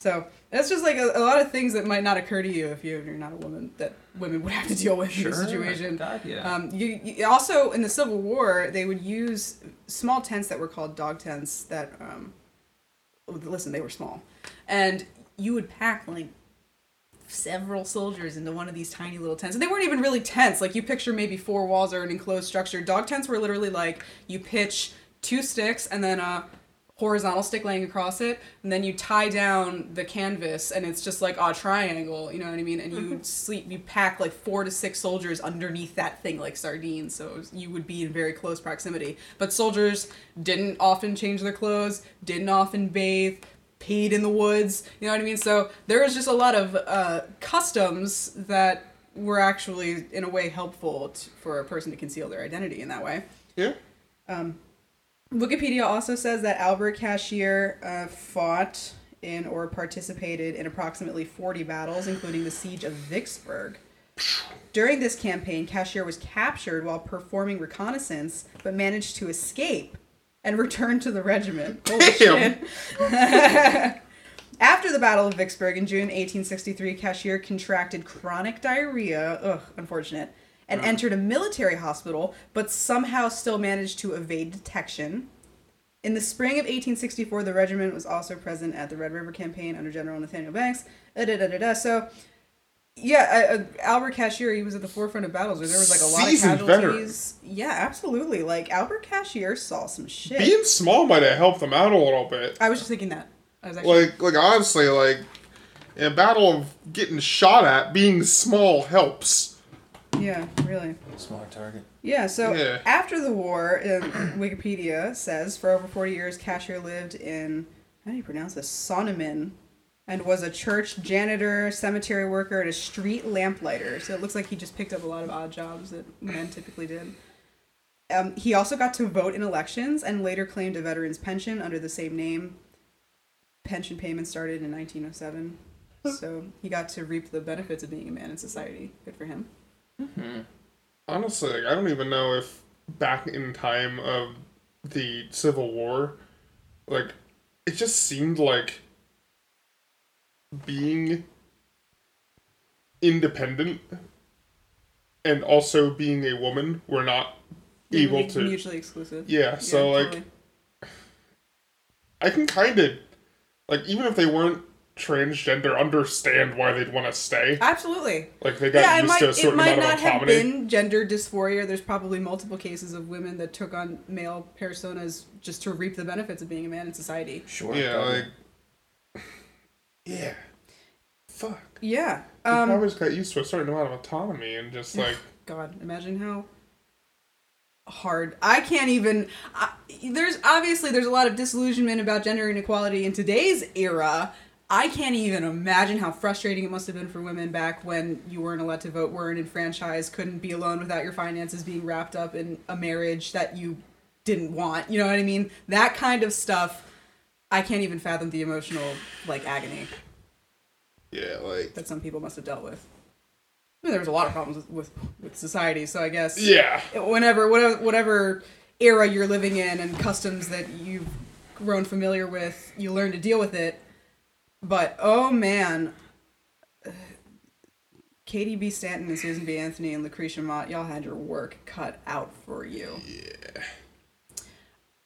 So that's just like a, a lot of things that might not occur to you if you- you're not a woman that women would have to deal with in this situation. God, yeah. Um, you, you also in the Civil War they would use small tents that were called dog tents. That um, listen, they were small, and you would pack like several soldiers into one of these tiny little tents, and they weren't even really tents. Like you picture maybe four walls or an enclosed structure. Dog tents were literally like you pitch two sticks and then a horizontal stick laying across it, and then you tie down the canvas, and it's just like a triangle. You know what I mean? And you would sleep. You pack like four to six soldiers underneath that thing like sardines, so was- you would be in very close proximity. But soldiers didn't often change their clothes, didn't often bathe. Peed in the woods, you know what I mean? So there was just a lot of uh, customs that were actually, in a way, helpful t- for a person to conceal their identity in that way. Yeah. Wikipedia also says that Albert Cashier uh, fought in or participated in approximately 40 battles, including the siege of Vicksburg. During this campaign, Cashier was captured while performing reconnaissance, but managed to escape and return to the regiment. Holy Damn. shit. [laughs] After the Battle of Vicksburg in June 1863, Cashier contracted chronic diarrhea, ugh, unfortunate, and entered a military hospital, but somehow still managed to evade detection. In the spring of 1864, the regiment was also present at the Red River Campaign under General Nathaniel Banks. Uh, da, da, da, da. So, yeah, uh, uh, Albert Cashier, he was at the forefront of battles where there was like a lot Seasoned of veteran. casualties. Yeah, absolutely. Like Albert Cashier saw some shit. Being small might have helped them out a little bit. I was just thinking that. I was actually Like, like honestly, like in a battle of getting shot at, being small helps. Yeah, really. Smart target. Yeah, so Yeah. after the war, um, [clears throat] Wikipedia says for over 40 years, Cashier lived in, how do you pronounce this? Saunemin, and was a church janitor, cemetery worker, and a street lamplighter. So it looks like he just picked up a lot of odd jobs that men typically did. Um, he also got to vote in elections and later claimed a veteran's pension under the same name. pension payments started in 1907. So he got to reap the benefits of being a man in society. Good for him. Mm-hmm. Honestly, like, I don't even know if back in time of the Civil War, like it just seemed like being independent and also being a woman were not able to mutually exclusive. Yeah, so, like. I can kind of like even if they weren't transgender understand why they'd want to stay. absolutely. Like they got Yeah, it used might, to a it might not have been gender dysphoria. There's probably multiple cases of women that took on male personas just to reap the benefits of being a man in society. Sure. Yeah, probably. like [sighs] yeah. Fuck. Yeah. They Um, probably just got used to a certain amount of autonomy and just [sighs] like God, imagine how hard. I can't even. I, there's obviously there's a lot of disillusionment about gender inequality in today's era. I can't even imagine how frustrating it must have been for women back when you weren't allowed to vote, weren't enfranchised, couldn't be alone without your finances being wrapped up in a marriage that you didn't want. You know what I mean? That kind of stuff. I can't even fathom the emotional like agony yeah, like that some people must have dealt with. I mean, there was a lot of problems with, with, with society, so I guess yeah. whenever whatever whatever era you're living in and customs that you've grown familiar with, you learn to deal with it. But oh man, [sighs] Katie B. Stanton and Susan B. Anthony and Lucretia Mott, y'all had your work cut out for you. Yeah.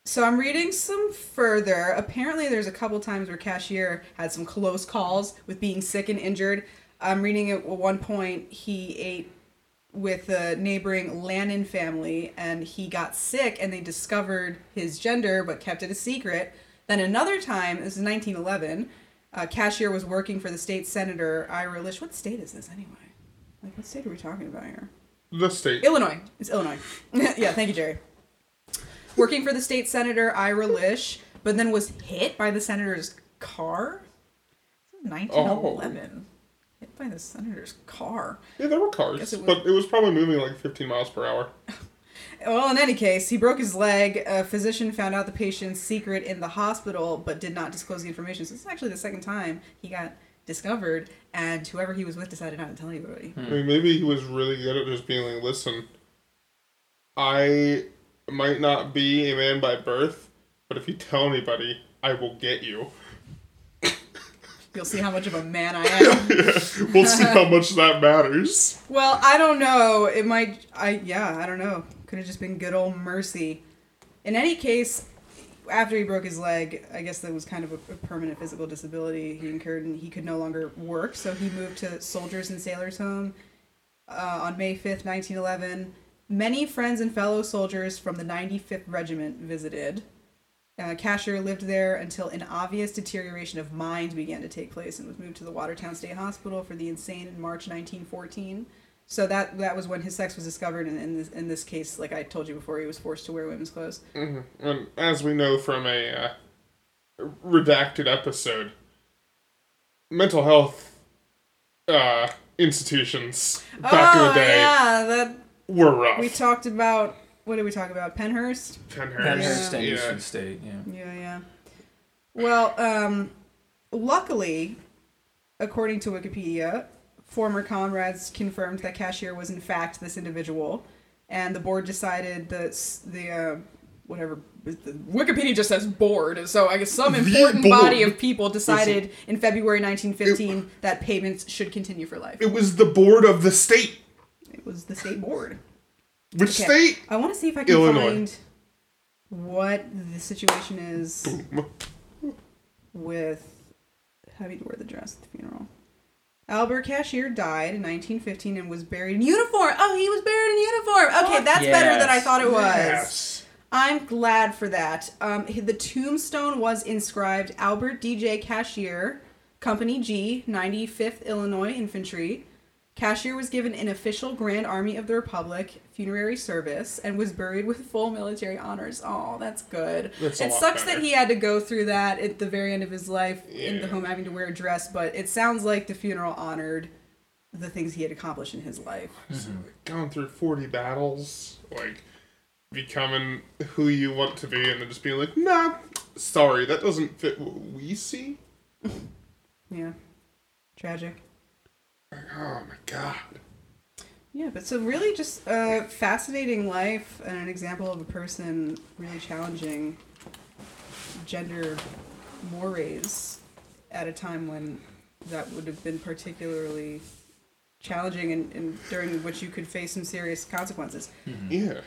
So I'm reading some further. Apparently, there's a couple times where Cashier had some close calls with being sick and injured. I'm reading at one point he ate with the neighboring Lannon family and he got sick and they discovered his gender but kept it a secret. Then another time, this is 1911, uh, Cashier was working for the state senator Ira Lish. What state is this anyway? Like, what state are we talking about here? The state. Illinois. It's Illinois. [laughs] yeah, thank you, Jerry. Working for the state senator Ira Lish, but then was hit by the senator's car. This is 1911. Hit by the senator's car. Yeah, there were cars, it was- but it was probably moving like 15 miles per hour. [laughs] Well, in any case, he broke his leg. A physician found out the patient's secret in the hospital, but did not disclose the information. So this is actually the second time he got discovered, and whoever he was with decided not to tell anybody. Hmm. I mean, maybe he was really good at just being like, listen, I might not be a man by birth, but if you tell anybody, I will get you. You'll see how much of a man I [laughs] am. We'll see how much that matters. Well, I don't know. It might. I yeah. I don't know. Could have just been good old mercy. In any case, after he broke his leg, I guess that was kind of a, a permanent physical disability he incurred, and he could no longer work. So he moved to Soldiers and Sailors Home uh, on May fifth, nineteen eleven. Many friends and fellow soldiers from the 95th Regiment visited. Uh, Cashier lived there until an obvious deterioration of mind began to take place and was moved to the Watertown State Hospital for the insane in March 1914. So that that was when his sex was discovered, and in this, in this case, like I told you before, he was forced to wear women's clothes. And as we know from a uh, redacted episode, mental health uh, institutions back in the day Oh, yeah, that were rough. we talked about. What did we talk about? Pennhurst. Pennhurst, Pennhurst and yeah. Eastern State. Yeah. Yeah, yeah. Well, um, luckily, according to Wikipedia, former comrades confirmed that Cashier was in fact this individual, and the board decided that the uh, whatever the Wikipedia just says board, so I guess some The important board. body of people decided in February 1915 that payments should continue for life. It was the board of the state. It was the state board. Which Okay. state? I want to see if I can Illinois. find what the situation is with having to wear the dress at the funeral. Albert Cashier died in 1915 and was buried in uniform. Oh, he was buried in uniform. Okay, that's better than I thought it was. Yes. I'm glad for that. Um, the tombstone was inscribed Albert D.J. Cashier, Company G, 95th Illinois Infantry. Cashier was given an official Grand Army of the Republic funerary service and was buried with full military honors. Oh, that's good. That's it sucks better. that he had to go through that at the very end of his life in the home having to wear a dress, but it sounds like the funeral honored the things he had accomplished in his life. Gone through 40 battles, like becoming who you want to be, and then just being like, nah, sorry, that doesn't fit what we see. Yeah. Tragic. Oh my god. Yeah, but so really just a fascinating life and an example of a person really challenging gender mores at a time when that would have been particularly challenging and, and during which you could face some serious consequences. Mm-hmm. Yeah.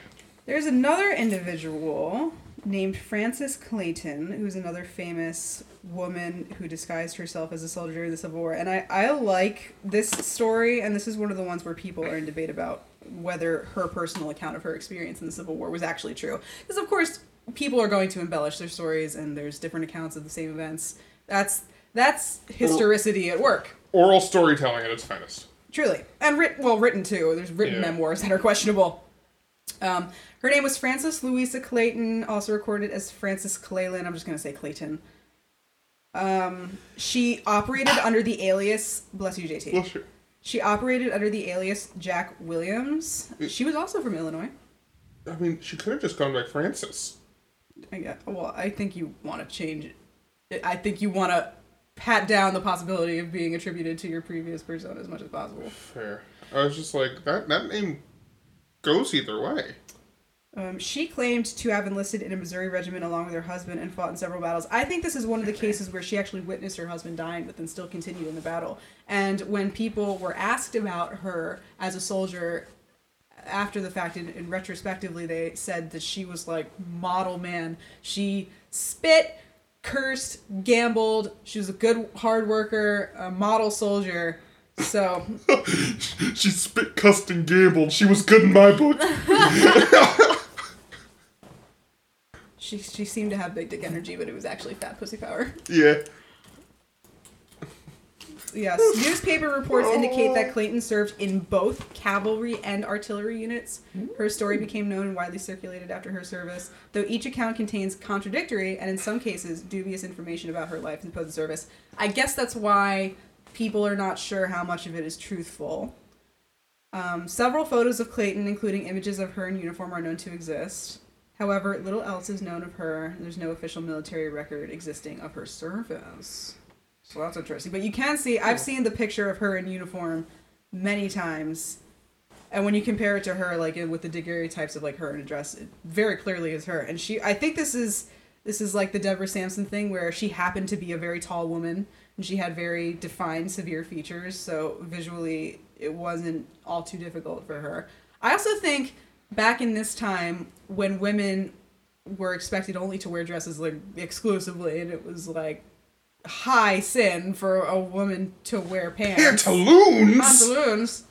There's another individual named Frances Clayton, who's another famous woman who disguised herself as a soldier during the Civil War. And I, I like this story, and this is one of the ones where people are in debate about whether her personal account of her experience in the Civil War was actually true. Because, of course, people are going to embellish their stories, and there's different accounts of the same events. That's that's historicity at work. Oral storytelling at its finest. Truly, and writ- well written too. There's written Yeah. memoirs that are questionable. Um, her name was Frances Louisa Clayton, also recorded as Frances Clayton. I'm just gonna say Clayton. Um, she operated under the alias. Bless you, JT. She operated under the alias Jack Williams. She was also from Illinois. I mean, she could have just gone by Francis. I guess. Well, I think you want to change it. I think you want to pat down the possibility of being attributed to your previous persona as much as possible. Fair. I was just like, that, that name goes either way. Um, she claimed to have enlisted in a Missouri regiment along with her husband and fought in several battles. I think this is one of the cases where she actually witnessed her husband dying, but then still continued in the battle. And when people were asked about her as a soldier after the fact, and, and retrospectively, they said that she was like model man. She spit, cursed, gambled. She was a good hard worker, a model soldier. So [laughs] she spit, cussed, and gambled. She was good in my book. [laughs] she she seemed to have big dick energy, but it was actually fat pussy power. yeah. Yes, newspaper reports indicate that Clayton served in both cavalry and artillery units. Her story became known and widely circulated after her service, though each account contains contradictory and, in some cases, dubious information about her life in post service. I guess that's why people are not sure how much of it is truthful. Um, several photos of Clayton, including images of her in uniform, are known to exist. However, little else is known of her. There's no official military record existing of her service. So that's interesting. But you can see, I've seen the picture of her in uniform many times. And when you compare it to her, like with the daguerreotypes of like her in a dress, it very clearly is her. And she, I think this is this is like the Deborah Sampson thing, where she happened to be a very tall woman and she had very defined, severe features. So visually, it wasn't all too difficult for her. I also think back in this time when women were expected only to wear dresses like exclusively, and it was like high sin for a woman to wear pants. Pantaloons! Pantaloons.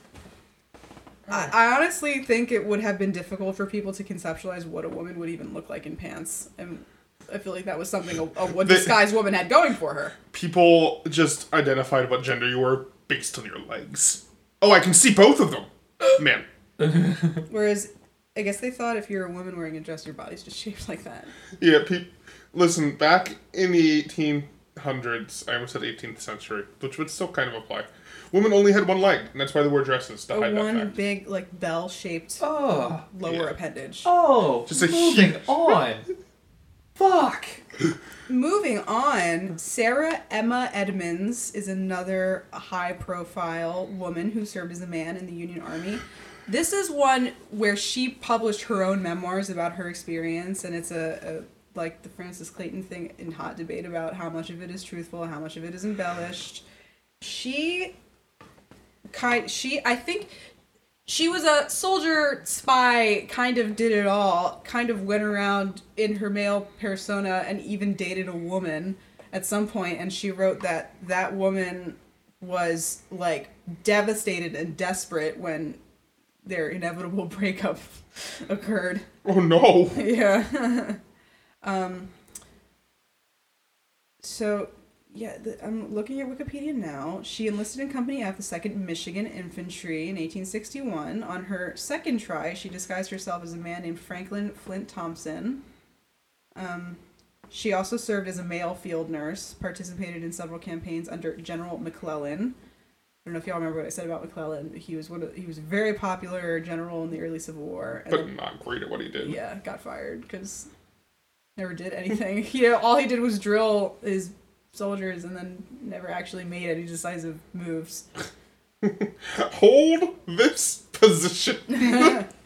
I, I honestly think it would have been difficult for people to conceptualize what a woman would even look like in pants, and I feel like that was something a, a The- disguised woman had going for her. People just identified what gender you were based on your legs. Oh, I can see both of them. Man. [laughs] Whereas, I guess they thought if you're a woman wearing a dress, your body's just shaped like that. Yeah, pe- listen, back in the 1800s, I almost said 18th century, which would still kind of apply. Women only had one leg, and that's why they wore dresses to A hide that one fact. big like bell-shaped Oh. lower Yeah. appendage. Oh. Just a moving huge- on. [laughs] Fuck. [gasps] Moving on, Sarah Emma Edmonds is another high profile woman who served as a man in the Union Army. This is one where she published her own memoirs about her experience, and it's a, a like the Frances Clayton thing in hot debate about how much of it is truthful, how much of it is embellished. She kind she I think she was a soldier spy kind of did it all kind of went around in her male persona and even dated a woman at some point and she wrote that that woman was like devastated and desperate when their inevitable [laughs] breakup occurred Oh no! [laughs] yeah. [laughs] um. So, yeah, the, I'm looking at Wikipedia now. She enlisted in Company F, the Second Michigan Infantry, in 1861. On her second try, she disguised herself as a man named Franklin Flint Thompson. Um, she also served as a male field nurse, participated in several campaigns under General McClellan. I don't know if y'all remember what I said about McClellan. He was one of he was a very popular general in the early Civil War. And But then- not great at what he did. yeah, got fired because never did anything. [laughs] you know, all he did was drill his soldiers and then never actually made any decisive moves. [laughs] Hold this position. [laughs]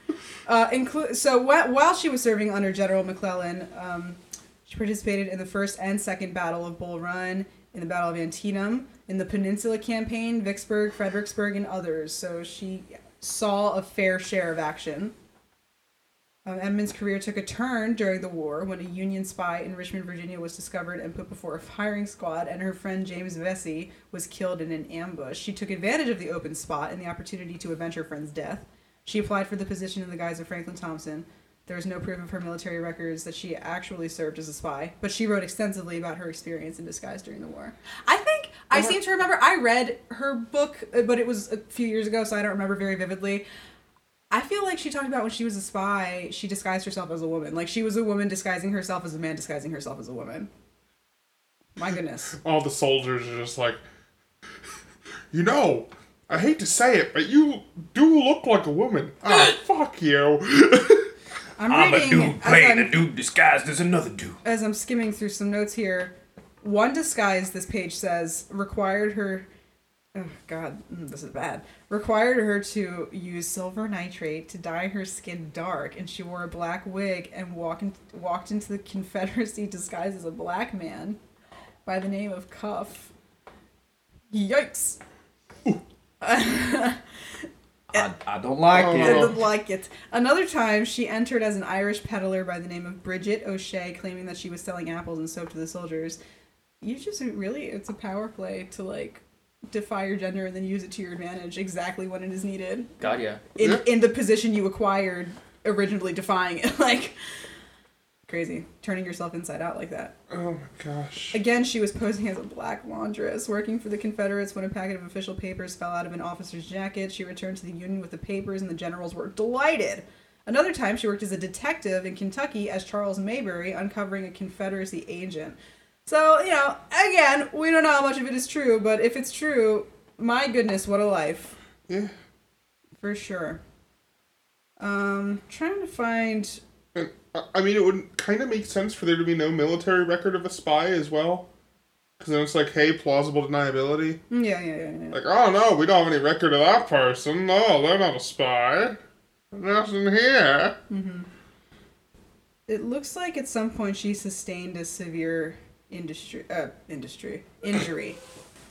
Uh, inclu- so wh- while she was serving under General McClellan, um, she participated in the first and second Battle of Bull Run, in the Battle of Antietam, in the Peninsula Campaign, Vicksburg, Fredericksburg, and others. So she saw a fair share of action. Um, Edmonds' career took a turn during the war when a Union spy in Richmond, Virginia was discovered and put before a firing squad, and her friend James Vesey was killed in an ambush. She took advantage of the open spot and the opportunity to avenge her friend's death. She applied for the position in the guise of Franklin Thompson. There is no proof of her military records that she actually served as a spy, but she wrote extensively about her experience in disguise during the war. I think I seem to remember I read her book, uh, but it was a few years ago, so I don't remember very vividly. I feel like she talked about when she was a spy, she disguised herself as a woman. Like she was a woman disguising herself as a man disguising herself as a woman. My goodness. [laughs] All the soldiers are just like, [laughs] you know, I hate to say it, but you do look like a woman. Ah, [laughs] fuck you. I'm, I'm a dude playing a dude disguised as another dude. as I'm skimming through some notes here, one disguise this page says required her. Oh God, mm, this is bad. Required her to use silver nitrate to dye her skin dark, and she wore a black wig and walk in, walked into the Confederacy disguised as a black man by the name of Cuff. Yikes! [laughs] I, I don't like Oh. I it. didn't like it. Another time, she entered as an Irish peddler by the name of Bridget O'Shea, claiming that she was selling apples and soap to the soldiers. You just really, it's a power play to like defy your gender and then use it to your advantage exactly when it is needed God, yeah. in Yeah. in the position you acquired, originally defying it. [laughs] like crazy, turning yourself inside out like that. oh my gosh. Again, she was posing as a black laundress, working for the Confederates when a packet of official papers fell out of an officer's jacket. She returned to the Union with the papers, and the generals were delighted. Another time, she worked as a detective in Kentucky as Charles Maybury, uncovering a Confederacy agent. So, you know, again, we don't know how much of it is true, but if it's true, my goodness, what a life. Yeah. For sure. Um, trying to find And, I- I mean, it would kind of make sense for there to be no military record of a spy as well. Because then it's like, hey, plausible deniability. Mm, yeah, yeah, yeah, yeah. Like, oh no, we don't have any record of that person. No, they're not a spy. Nothing here. Mm-hmm. It looks like at some point she sustained a severe industry uh, industry injury.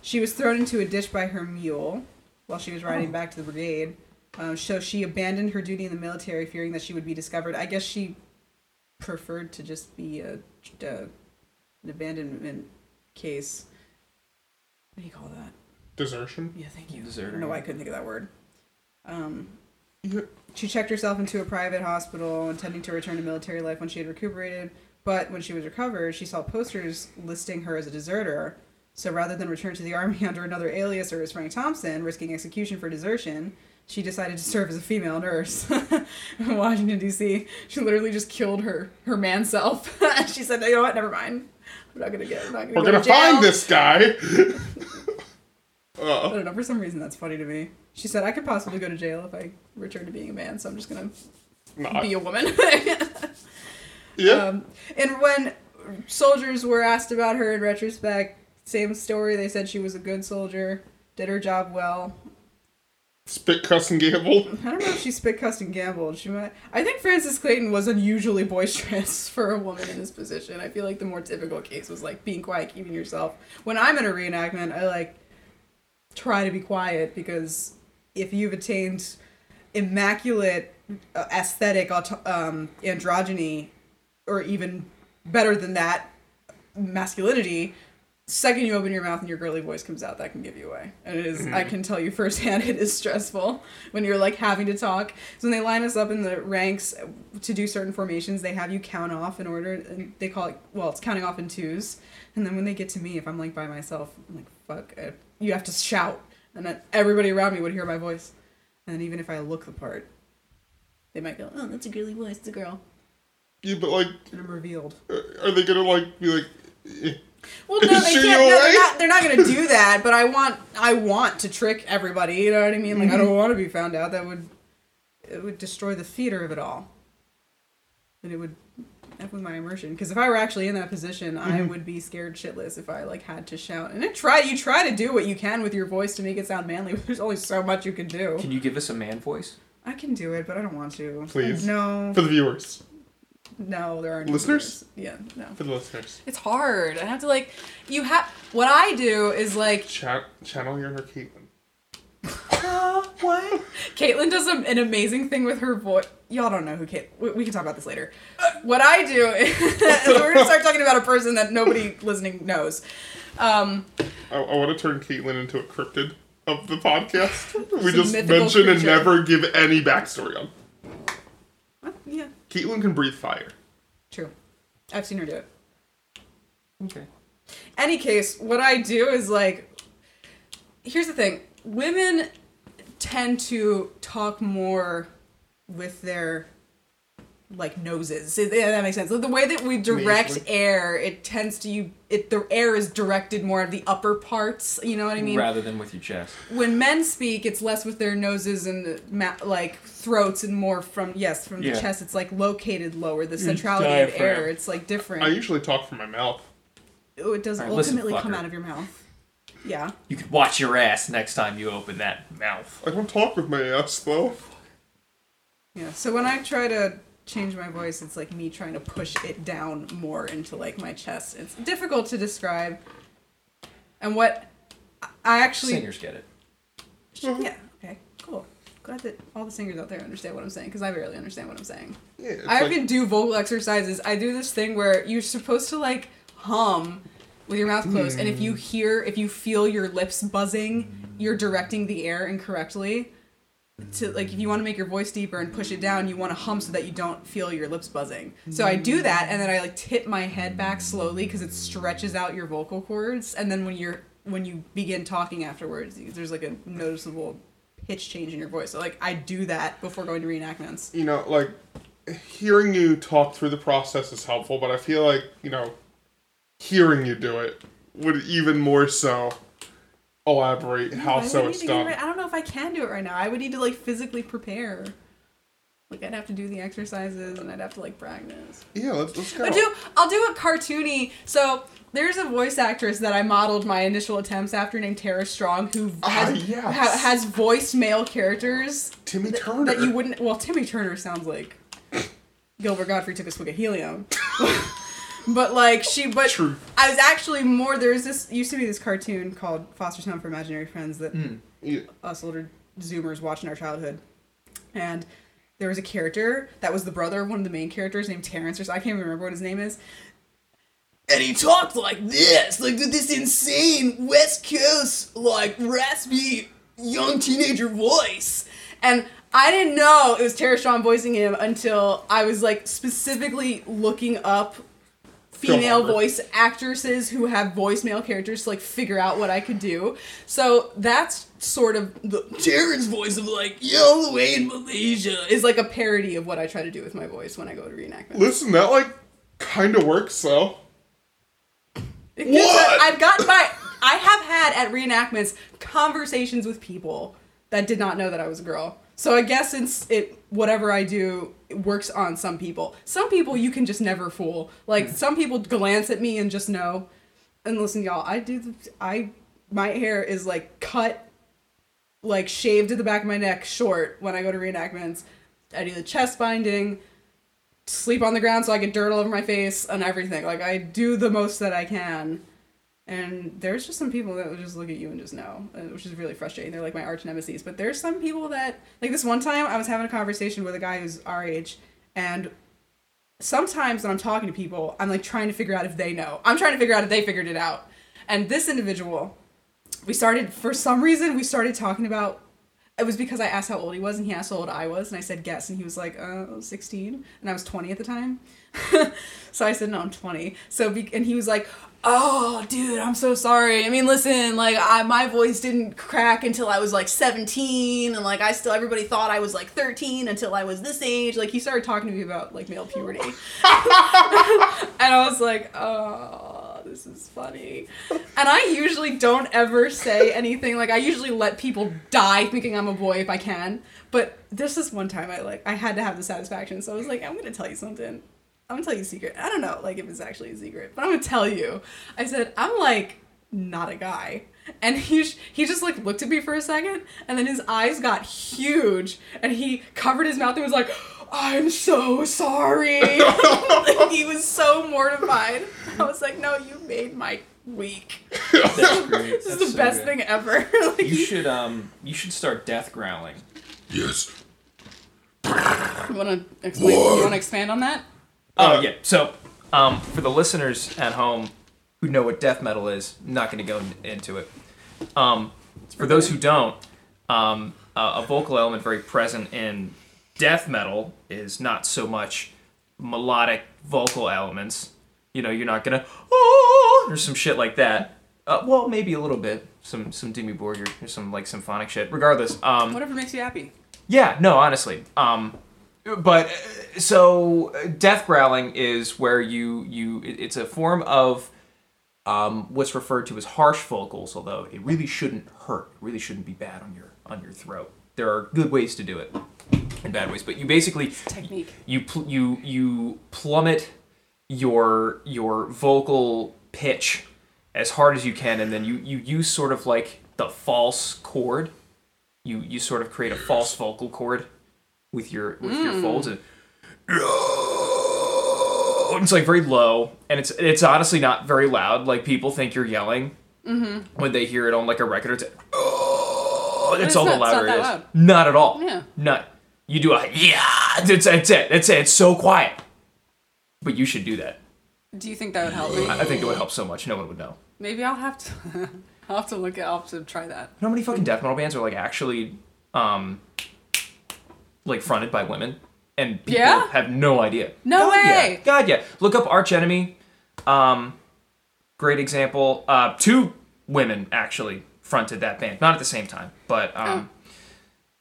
She was thrown into a ditch by her mule while she was riding back to the brigade. Um, so she abandoned her duty in the military, fearing that she would be discovered. I guess she preferred to just be a, a an abandonment case. What do you call that? Desertion. Yeah, thank you. I Deserter. don't know why I couldn't think of that word. Um, she checked herself into a private hospital, intending to return to military life when she had recuperated. But when she was recovered, she saw posters listing her as a deserter. So rather than return to the army [laughs] under another alias or as Frank Thompson, risking execution for desertion, she decided to serve as a female nurse [laughs] in Washington D.C. She literally just killed her her man self. [laughs] she said, "You know what? Never mind. I'm not gonna get. I'm not gonna We're go gonna to find this guy. I don't know. For some reason, that's funny to me. She said, "I could possibly go to jail if I return to being a man, so I'm just gonna not, be a woman." Yeah. um, and when soldiers were asked about her in retrospect, same story. They said she was a good soldier, did her job well. Spit, cuss, and gamble. I don't know if she spit, cussed, and gambled. She might. I think Frances Clayton was unusually boisterous [laughs] for a woman in this position. I feel like the more typical case was like being quiet, keeping yourself. When I'm in a reenactment, I like try to be quiet because if you've attained immaculate uh, aesthetic um, androgyny, or even better than that, masculinity, second you open your mouth and your girly voice comes out, that can give you away. And it is, I can tell you firsthand, [laughs] it is stressful when you're like having to talk. So when they line us up in the ranks to do certain formations, they have you count off in order, and they call it, well, it's counting off in twos. And then when they get to me, if I'm like by myself, I'm like, fuck, uh, you have to shout. And then everybody around me would hear my voice. And then even if I look the part, they might go, oh, that's a girly voice, it's a girl. Yeah, but like, And I'm revealed. uh, are they gonna like be like? eh, Well, no, they can't. No, they're not. They're not going to do [laughs] that. But I want. I want to trick everybody. You know what I mean? Like I don't want to be found out. That would. It would destroy the theater of it all. and it would f with my immersion. Because if I were actually in that position, I Mm-hmm. would be scared shitless if I like had to shout. And I try, you try to do what you can with your voice to make it sound manly. [laughs] But there's only so much you can do. Can you give us a man voice? I can do it, but I don't want to. Please. No, For the viewers. No, there are no Listeners? viewers. Yeah, no. For the listeners. It's hard. I have to like you have what I do is like Chat, channel your inner Caitlin. [laughs] what? Caitlin does a, an amazing thing with her voice. Y'all don't know who Caitlin. We, we can talk about this later. What I do [laughs] is we're gonna start talking about a person that nobody listening knows. Um, I, I want to turn Caitlin into a cryptid of the podcast. we just mythical mention and never give any backstory on. What? Yeah, Caitlin can breathe fire. true. I've seen her do it. Okay. any case, what I do is like, here's the thing: women tend to talk more with their like noses. Yeah, that makes sense. The way that we direct Nasally. air, it tends to you. It the air is directed more of the upper parts. You know what I mean? Rather than with your chest. when men speak, it's less with their noses and ma- like throats, and more from yes, from the Yeah. chest. It's like located lower, the centrality of air. It's like different. I usually talk from my mouth. Oh, it does Alright, listen, ultimately come out of your mouth. Yeah. You could watch your ass next time you open that mouth. I don't talk with my ass though. Yeah. So when I try to change my voice, it's like me trying to push it down more into like my chest. It's difficult to describe. And what I actually Singers get it. Mm-hmm. yeah okay cool glad that all the singers out there understand what I'm saying because I barely understand what I'm saying. Yeah, I like, can do vocal exercises. I do this thing where you're supposed to like hum with your mouth closed, and if you mm. hear, if you feel your lips buzzing, you're directing the air incorrectly. To like, if you want to make your voice deeper and push it down, you want to hum so that you don't feel your lips buzzing. So I do that, and then I like tip my head back slowly because it stretches out your vocal cords, and then when you're when you begin talking afterwards, there's like a noticeable pitch change in your voice. So like, I do that before going to reenactments. you know, like hearing you talk through the process is helpful, but I feel like you know, hearing you do it would even more so elaborate how so it's done. right- I don't know if I can do it right now. I would need to like physically prepare. Like I'd have to do the exercises and I'd have to like practice. Yeah, let's let's go. I'll do. I'll do a cartoony. So there's a voice actress that I modeled my initial attempts after named Tara Strong, who Ah, has yes. ha- has voiced male characters Timmy Turner. that you wouldn't. Well, Timmy Turner sounds like Gilbert Gottfried took a swig of helium. [laughs] but like she, but True. I was actually more. There's this used to be this cartoon called Foster's Home for Imaginary Friends that hmm. Yeah. us older Zoomers watched in our childhood, and there was a character that was the brother of one of the main characters named Terrence, or so I can't even remember what his name is. And he talked like this, like with this insane West Coast, like raspy young teenager voice. And I didn't know it was Tara Strong voicing him until I was like specifically looking up female voice actresses who have voice male characters to like figure out what I could do. So that's sort of the Jared's voice of like, yo, the way in Malaysia is like a parody of what I try to do with my voice when I go to reenactment. Listen, that like kind of works though. What? I've gotten my I have had at reenactments conversations with people that did not know that I was a girl. So I guess since it whatever I do works on some people. Some people you can just never fool. Like hmm. some people glance at me and just know. And listen, y'all, I do the, I my hair is like cut like shaved to the back of my neck short when I go to reenactments. I do the chest binding, sleep on the ground so I get dirt all over my face and everything. Like I do the most that I can. And there's just some people that will just look at you and just know, uh, which is really frustrating. They're like my arch nemesis. But there's some people that, like this one time, I was having a conversation with a guy who's our age, and sometimes when I'm talking to people, I'm like trying to figure out if they know. I'm trying to figure out if they figured it out. And this individual, we started for some reason we started talking about it was because I asked how old he was and he asked how old I was and I said guess and he was like uh 16 and I was 20 at the time. [laughs] so I said no I'm 20. So be- and he was like oh dude I'm so sorry. I mean listen like I my voice didn't crack until I was like 17 and like I still everybody thought I was like 13 until I was this age. Like he started talking to me about like male puberty. [laughs] and I was like oh this is funny. And I usually don't ever say anything. Like I usually let people die thinking I'm a boy if I can. But this is one time I like I had to have the satisfaction. So I was like, I'm gonna tell you something. I'm gonna tell you a secret. I don't know, like if it's actually a secret, but I'm gonna tell you. I said I'm like not a guy, and he sh- he just like looked at me for a second, and then his eyes got huge, and he covered his mouth and was like, "I'm so sorry." Like, [laughs] he was so mortified. I was like, "No, you made my week. [laughs] That's great. This is the best thing ever." [laughs] like, You should um you should start death growling. Yes. You want to explain? You want to expand on that? Oh yeah. So, um, for the listeners at home who know what death metal is, I'm not going to go in- into it. Um, for those who don't, um, uh, a vocal element very present in death metal is not so much melodic vocal elements. You know, you're not gonna oh or some shit like that. Uh, well, maybe a little bit, some some Dimmu Borgir or some like symphonic shit. Regardless, um, Whatever makes you happy. yeah, no, honestly. Um, but uh, so uh, death growling is where you you it's a form of um, what's referred to as harsh vocals, although it really shouldn't hurt. It really shouldn't be bad on your on your throat. There are good ways to do it and bad ways, but you basically Technique. you you you plummet your your vocal pitch as hard as you can, and then you you use sort of like the false chord. You you sort of create a false vocal chord with your with your folds. And, [laughs] it's like very low, and it's it's honestly not very loud. Like people think you're yelling mm-hmm. when they hear it on like a record. It's [laughs] it's, it's all the not- not louder that it is. loud. Not at all. Yeah. Not. You do a yeah. That's that's it. That's it. It's so quiet. But you should do that. Do you think that would help me? I I think it would help so much. No one would know. Maybe I'll have to. [laughs] I'll have to look at. I'll have to try that. You know how many fucking death metal bands are like actually, um, like fronted by women, and people Yeah? have no idea. No God, yeah. way! God yeah. Look up Arch Enemy. Um, great example. Uh, two women actually fronted that band, not at the same time, but um,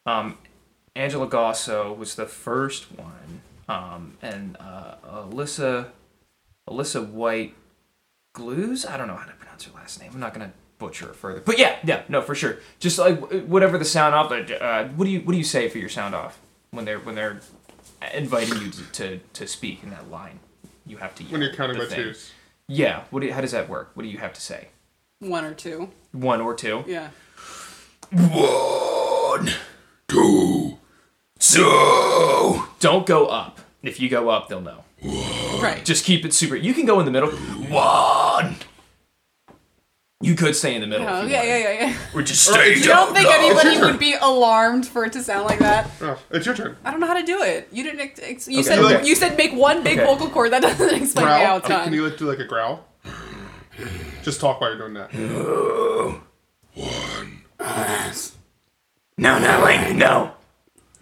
um, Angela Gossow was the first one, um, and uh, Alissa, Alyssa White Glues. I don't know how to pronounce her last name. I'm not gonna butcher it further. But yeah, yeah, no, for sure. Just like whatever the sound off. Uh, what do you what do you say for your sound off when they're when they're inviting you to to, to speak in that line? You have to. When you're counting the by thing. twos. Yeah. What? Do you, how does that work? What do you have to say? One or two. One or two. Yeah. One, two, so. Don't go up. If you go up, they'll know. Right. Just keep it super. You can go in the middle. One. You could stay in the middle. Oh, if you yeah, wanted. yeah, yeah, yeah. Or just Alright, stay it's You don't think No, anybody it's your would be alarmed for it to sound like that? Oh, it's your turn. I don't know how to do it. You didn't. Ex- ex- you Okay, said okay. you said make one big Okay. vocal cord. That [laughs] doesn't explain me how Growl. it's Can, done. can you like do like a growl? Just talk while you're doing that. No, not like no,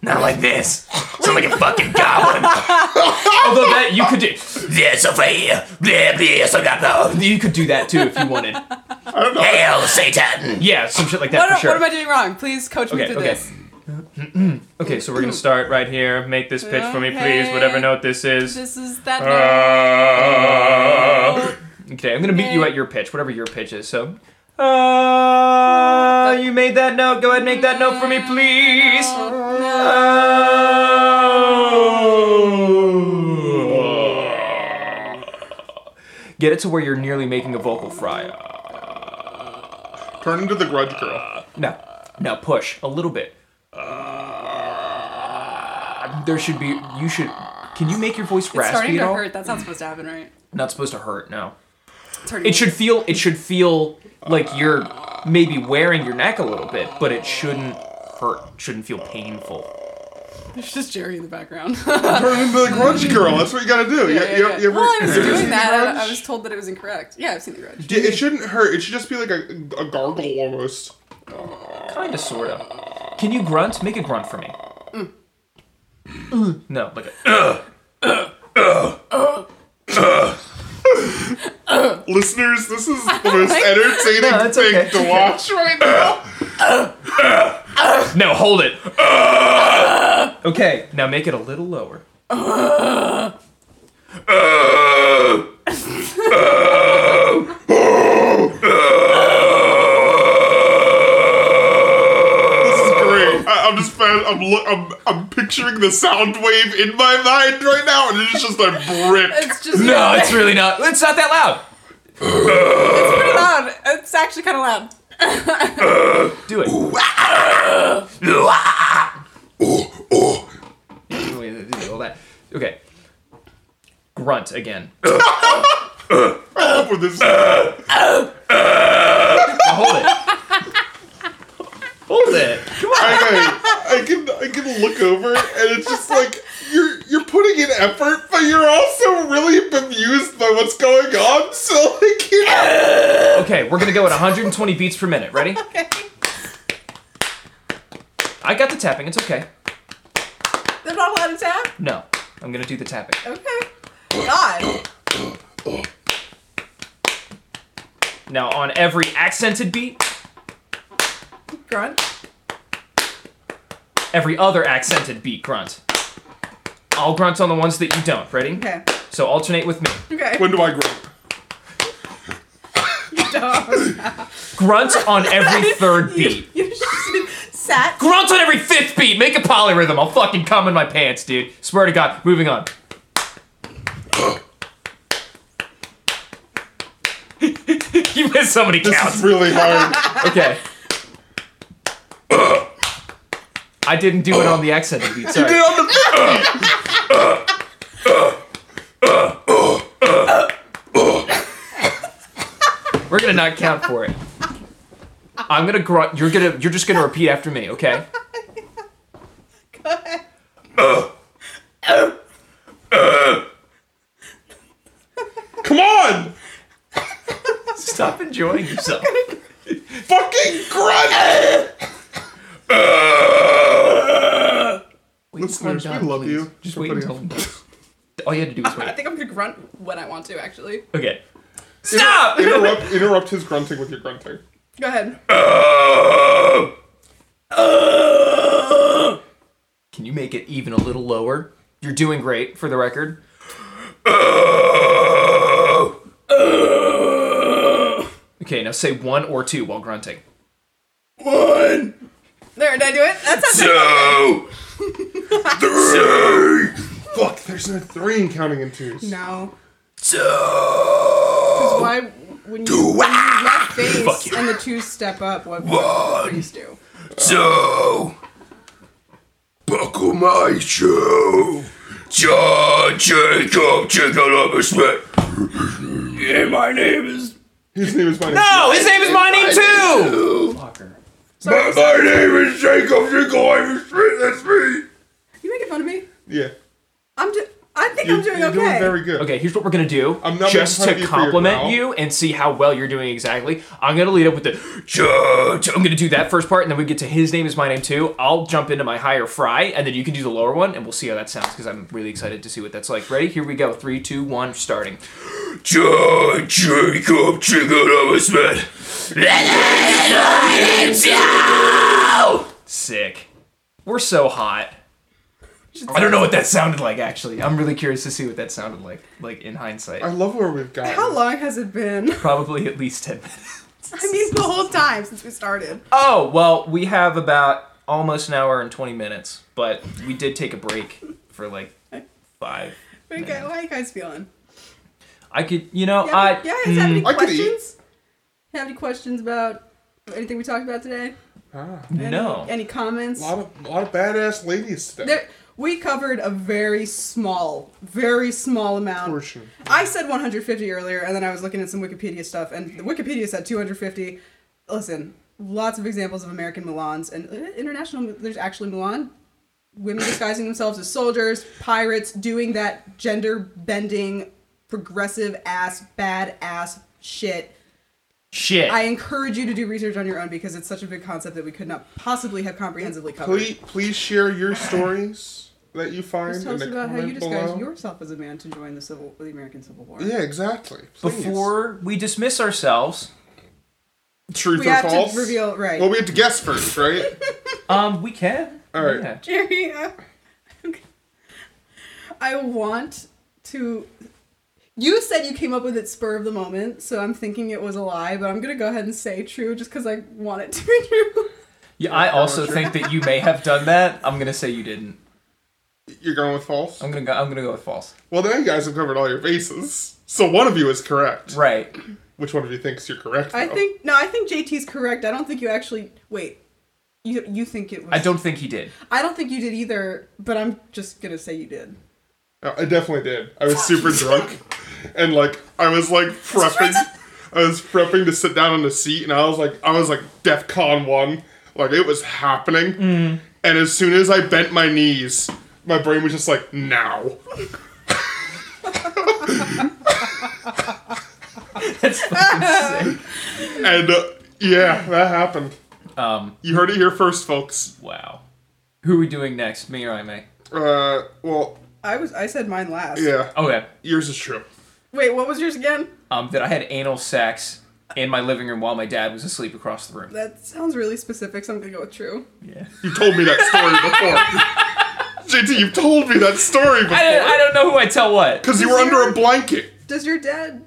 not like this. Sound like a fucking goblin. Although that you could do. Yes, over here. Blah, blah, so got no. You could do that too if you wanted. I don't know. Hail Satan. Yeah, some shit like that what, for am- sure. what am I doing wrong? Please coach me Okay, through okay. this. [clears throat] Okay, so we're gonna start right here. Make this pitch for me, please. Okay. Whatever note this is. This is that. Uh, okay, I'm gonna meet you at your pitch, whatever your pitch is. So, uh, you made that note. Go ahead and make that note for me, please. Get it to where you're nearly making a vocal fry. Turn into the grudge girl. Now, now push a little bit. There should be. You should. Can you make your voice It's raspy starting at to all? hurt. That's not supposed to happen, right? Not supposed to hurt. No. It should feel. It should feel like you're maybe wearing your neck a little bit, but it shouldn't hurt. Shouldn't feel painful. There's just Jerry in the background. [laughs] Turn into the grudge girl. That's what you gotta do. You- Yeah, you- yeah, you ever- well, I was doing seen that. Grudge? I, I was told that it was incorrect. Yeah, I've seen the grudge. Yeah, it shouldn't hurt. It should just be like a, a gargle almost. Kinda, sorta. Can you grunt? Make a grunt for me. Mm. No, like a. [laughs] Uh, uh, uh, [laughs] Listeners, this is the [laughs] most entertaining No, it's thing okay. to watch right now. No, hold it. [laughs] okay, now make it a little lower. [laughs] This. I, I'm I'm I'm, lo- I'm I'm picturing the sound wave in my mind right now, and it's just a [laughs] brick. It's just No, it's really not. It's not that loud. it's pretty loud. It's actually kind of loud. [laughs] Do it. Yeah, wait, do all that. Okay. Grunt again. [laughs] Up with this. Now hold it. Hold it. Come on. I, I can I can look over, and it's just like you're you're putting in effort, but you're also really bemused by what's going on. So like, you know, Okay, we're gonna go at 120 beats per minute. Ready? Okay. I got the tapping. It's okay. They're not allowed to tap? No, I'm gonna do the tapping. Okay. God. Now on every accented beat, Grunt. every other accented beat, grunt. I'll grunt on the ones that you don't. Ready? Okay. So alternate with me. Okay. when do I grow? Dog. [laughs] Grunt on every [laughs] third beat. You just sat. Grunt on every fifth beat. Make a polyrhythm. I'll fucking come in my pants, dude. Swear to God. Moving on. [laughs] you missed so many This counts. is really hard. Okay. [coughs] I didn't do it on the accented beat. Sorry. Get on the [coughs] We're gonna not count for it. I'm gonna grunt. You're gonna. You're just gonna repeat after me. Okay. [laughs] Go ahead. Come on, Stop enjoying yourself. [laughs] fucking grunt. [laughs] [laughs] Wait Listeners, until I'm we done, love please. you Just wait putting until [laughs] All you had to do was wait. I think I'm gonna grunt when I want to. Actually, Okay. Stop! interrupt [laughs] interrupt his grunting with your grunting. go ahead. Can you make it even a little lower? You're doing great, for the record. Okay, now say one or two while grunting. There, did I do it? That's not [laughs] Fuck, there's no three in counting in twos. No. Because why, when you, when you left face and the two step up, what what threes do? So, buckle my shoe. John Jacob Jacob Smith. Yeah, my name is. His name is my name. No, his name is my name too! My, my name is Jacob Jacob Smith. That's me. You making fun of me? Yeah, I'm do- I think you're, I'm doing you're okay. doing very good. Okay, here's what we're gonna do. I'm not just to of you compliment you and see how well you're doing exactly. I'm gonna lead up with the judge. I'm gonna do that first part, and then we get to his name is my name too. I'll jump into my higher fry, and then you can do the lower one, and we'll see how that sounds because I'm really excited to see what that's like. Ready? Here we go. Three, two, one, starting. John Jacob Jacob Smith. Sick. We're so hot. I don't know what that sounded like actually. I'm really curious to see what that sounded like, like in hindsight. I love where we've got. How long has it been? [laughs] Probably at least 10 minutes. I mean, the whole time since we started. Oh, well, we have about almost an hour and 20 minutes, but we did take a break for like five. Okay, how are you guys feeling? I could, you know, Yeah, I. yeah, guys have any I questions? Have any questions about anything we talked about today? Ah, Any, No. Any comments? a lot of a lot of badass ladies today. There, we covered a very small, very small amount. Portion. I said 150 earlier, and then I was looking at some Wikipedia stuff, and the Wikipedia said 250. Listen, lots of examples of American Mulans and uh, international. There's actually Mulan, women disguising themselves as soldiers, pirates, doing that gender bending, progressive ass, bad ass shit. Shit. I encourage you to do research on your own because it's such a big concept that we could not possibly have comprehensively covered. Please, please share your [laughs] stories that you find Just tell in us the about how you comment disguised below. yourself as a man to join the civil, the American Civil War. Yeah, exactly. Please. Before we dismiss ourselves, truth we or have false. to reveal right. Well, we have to guess first, right? [laughs] um, we can. All right. Yeah. Jerry, [laughs] uh, I want to. You said you came up with it spur of the moment, so I'm thinking it was a lie, but I'm gonna go ahead and say true just because I want it to be [laughs] true. Yeah, I also think that you may have done that. I'm gonna say you didn't. You're going with false? I'm gonna go. I'm gonna go with false. Well, then you guys have covered all your bases. So one of you is correct. Right. Which one of you thinks you're correct? I though? think no, I think JT's correct. I don't think you actually wait. You you think it was? I don't think he did. I don't think you did either. But I'm just gonna say you did. I definitely did. I was super [laughs] drunk, and like I was like prepping. I was prepping to sit down on the seat, and I was like, I was like DEF CON one, like it was happening. And as soon as I bent my knees, my brain was just like, now. [laughs] That's fucking sick. And uh, yeah, that happened. Um. You heard it here first, folks. Wow. Who are we doing next? Me or Aimee? Uh, well, I was I said mine last. yeah, Okay. yours is true. Wait, what was yours again? Um. That I had anal sex in my living room while my dad was asleep across the room. That sounds really specific, so I'm gonna go with true. Yeah. [laughs] You told me that story before. [laughs] JT, you've told me that story before. I don't, I don't know who I tell what. Because you were under a blanket. Does your dad?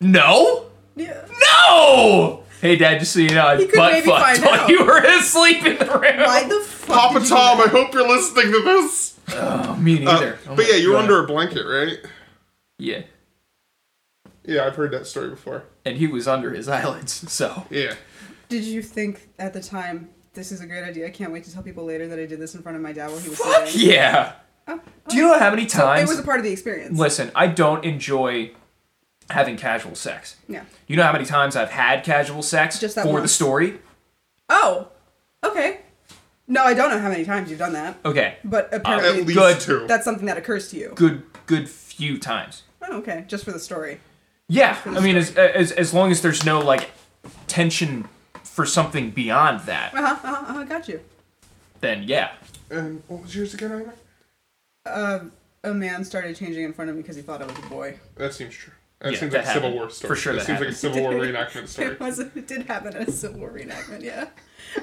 No. Yeah. No. Hey, Dad. Just so you know, I He could butt maybe fucked find while out. you were asleep in the room. Why the fuck? Papa did you do Tom, I hope you're listening to this. Oh, me Uh, neither. Oh but yeah, you were under a blanket, right? Yeah. Yeah, I've heard that story before. And he was under his [laughs] eyelids. So. Yeah. Did you think at the time this is a great idea? I can't wait to tell people later that I did this in front of my dad while he was Fuck sleeping. yeah. Oh, Do you know how many oh. times It was a part of the experience. Listen, I don't enjoy having casual sex. Yeah. You know how many times I've had casual sex Just that for the story? Oh. Okay. No, I don't know how many times you've done that, Okay. but apparently, At apparently least Good. two. that's something that occurs to you. Good good few times. Oh, okay, just for the story. Yeah. I mean as as as long as there's no like tension for something beyond that, Uh huh. Uh huh. Uh-huh, got you. then yeah. And what was yours again, Ira? Uh, a man started changing in front of me because he thought I was a boy. That seems true. That Yeah, seems that like a Civil happened. War story. For sure That, that seems like a. Civil War [laughs] reenactment story. It was. It did happen at a Civil War reenactment. Yeah.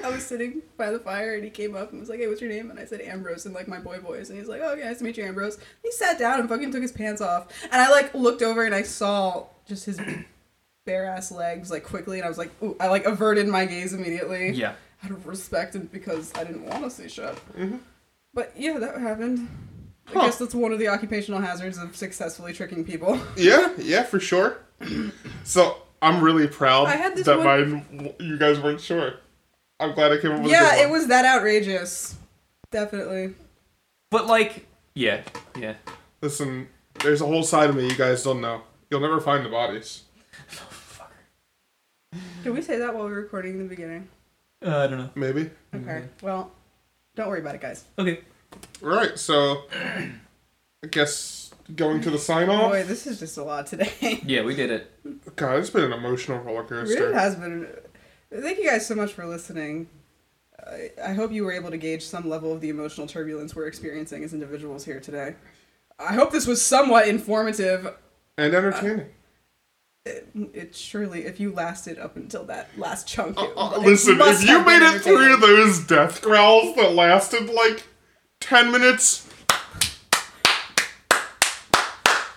I was sitting by the fire and he came up and was like, "Hey, what's your name?" And I said Ambrose in like my boy voice, and he's like, "Oh, okay, nice to meet you, Ambrose." He sat down and fucking took his pants off, and I like looked over and I saw just his bare ass legs like quickly, and I was like, "Ooh!" I like averted my gaze immediately. Yeah. Out of respect and because I didn't want to see shit. Mm-hmm. But yeah, that happened. I guess that's one of the occupational hazards of successfully tricking people. [laughs] Yeah, yeah, for sure. So I'm really proud I had this that one- mine. You guys weren't sure. I'm glad I came up with a yeah, good it was that outrageous. Definitely. But like yeah, yeah. Listen, there's a whole side of me you guys don't know. You'll never find the bodies. Did we say that while we were recording in the beginning? Uh, I don't know. Maybe. Okay. Well, don't worry about it, guys. Okay. All right, so I guess going to the sign off. Boy, this is just a lot today. [laughs] Yeah, we did it. God, it's been an emotional roller it coaster. really has been. Thank you guys so much for listening. I, I hope you were able to gauge some level of the emotional turbulence we're experiencing as individuals here today. I hope this was somewhat informative. And entertaining. It, it surely, if you lasted up until that last chunk, it, Uh, it listen, if you made it through those death growls that lasted like 10 minutes,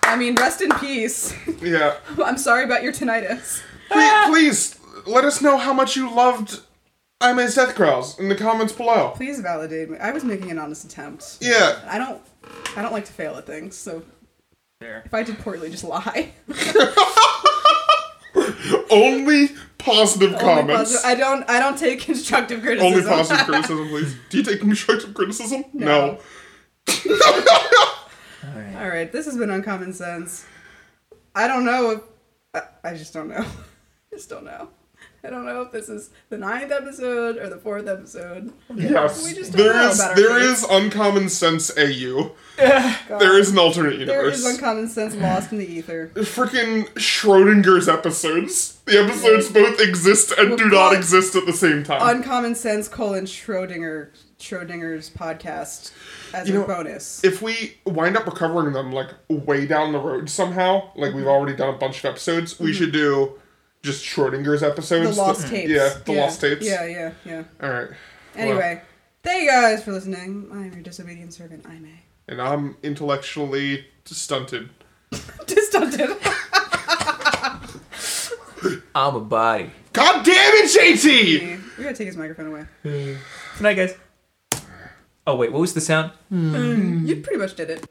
I mean, rest in peace. yeah, [laughs] I'm sorry about your tinnitus. please, please let us know how much you loved Aimee's death growls in the comments below. Please validate me. I was making an honest attempt. Yeah, I don't I don't like to fail at things, so There. if I did poorly, just lie. [laughs] only positive Only comments. positive- I don't I don't take constructive criticism. Only positive [laughs] criticism, please. Do you take constructive criticism? No. no. All right, this has been uncommon sense. I don't know if I, I just don't know. [laughs] just don't know. I don't know if this is the ninth episode or the fourth episode. Yes, We just don't there know is about there is uncommon sense AU. [laughs] God. There is an alternate There universe. is uncommon sense lost in the ether. Freaking Schrodinger's episodes. The episodes both exist and do not exist at the same time. Uncommon sense colon Schrodinger Schrodinger's podcast as You a know, bonus. if we wind up recovering them like way down the road somehow, like Mm-hmm. we've already done a bunch of episodes, we should do just Schrodinger's episodes. the episodes. lost tapes. Yeah, the lost tapes. Yeah, yeah, yeah. All right. Anyway, thank you guys for listening. I'm your disobedient servant, Aimee. And I'm intellectually stunted. [laughs] Distunted. [laughs] I'm a body. God damn it, JT! We gotta take his microphone away. [sighs] Good night, guys. Oh wait, what was the sound? Mm, you pretty much did it.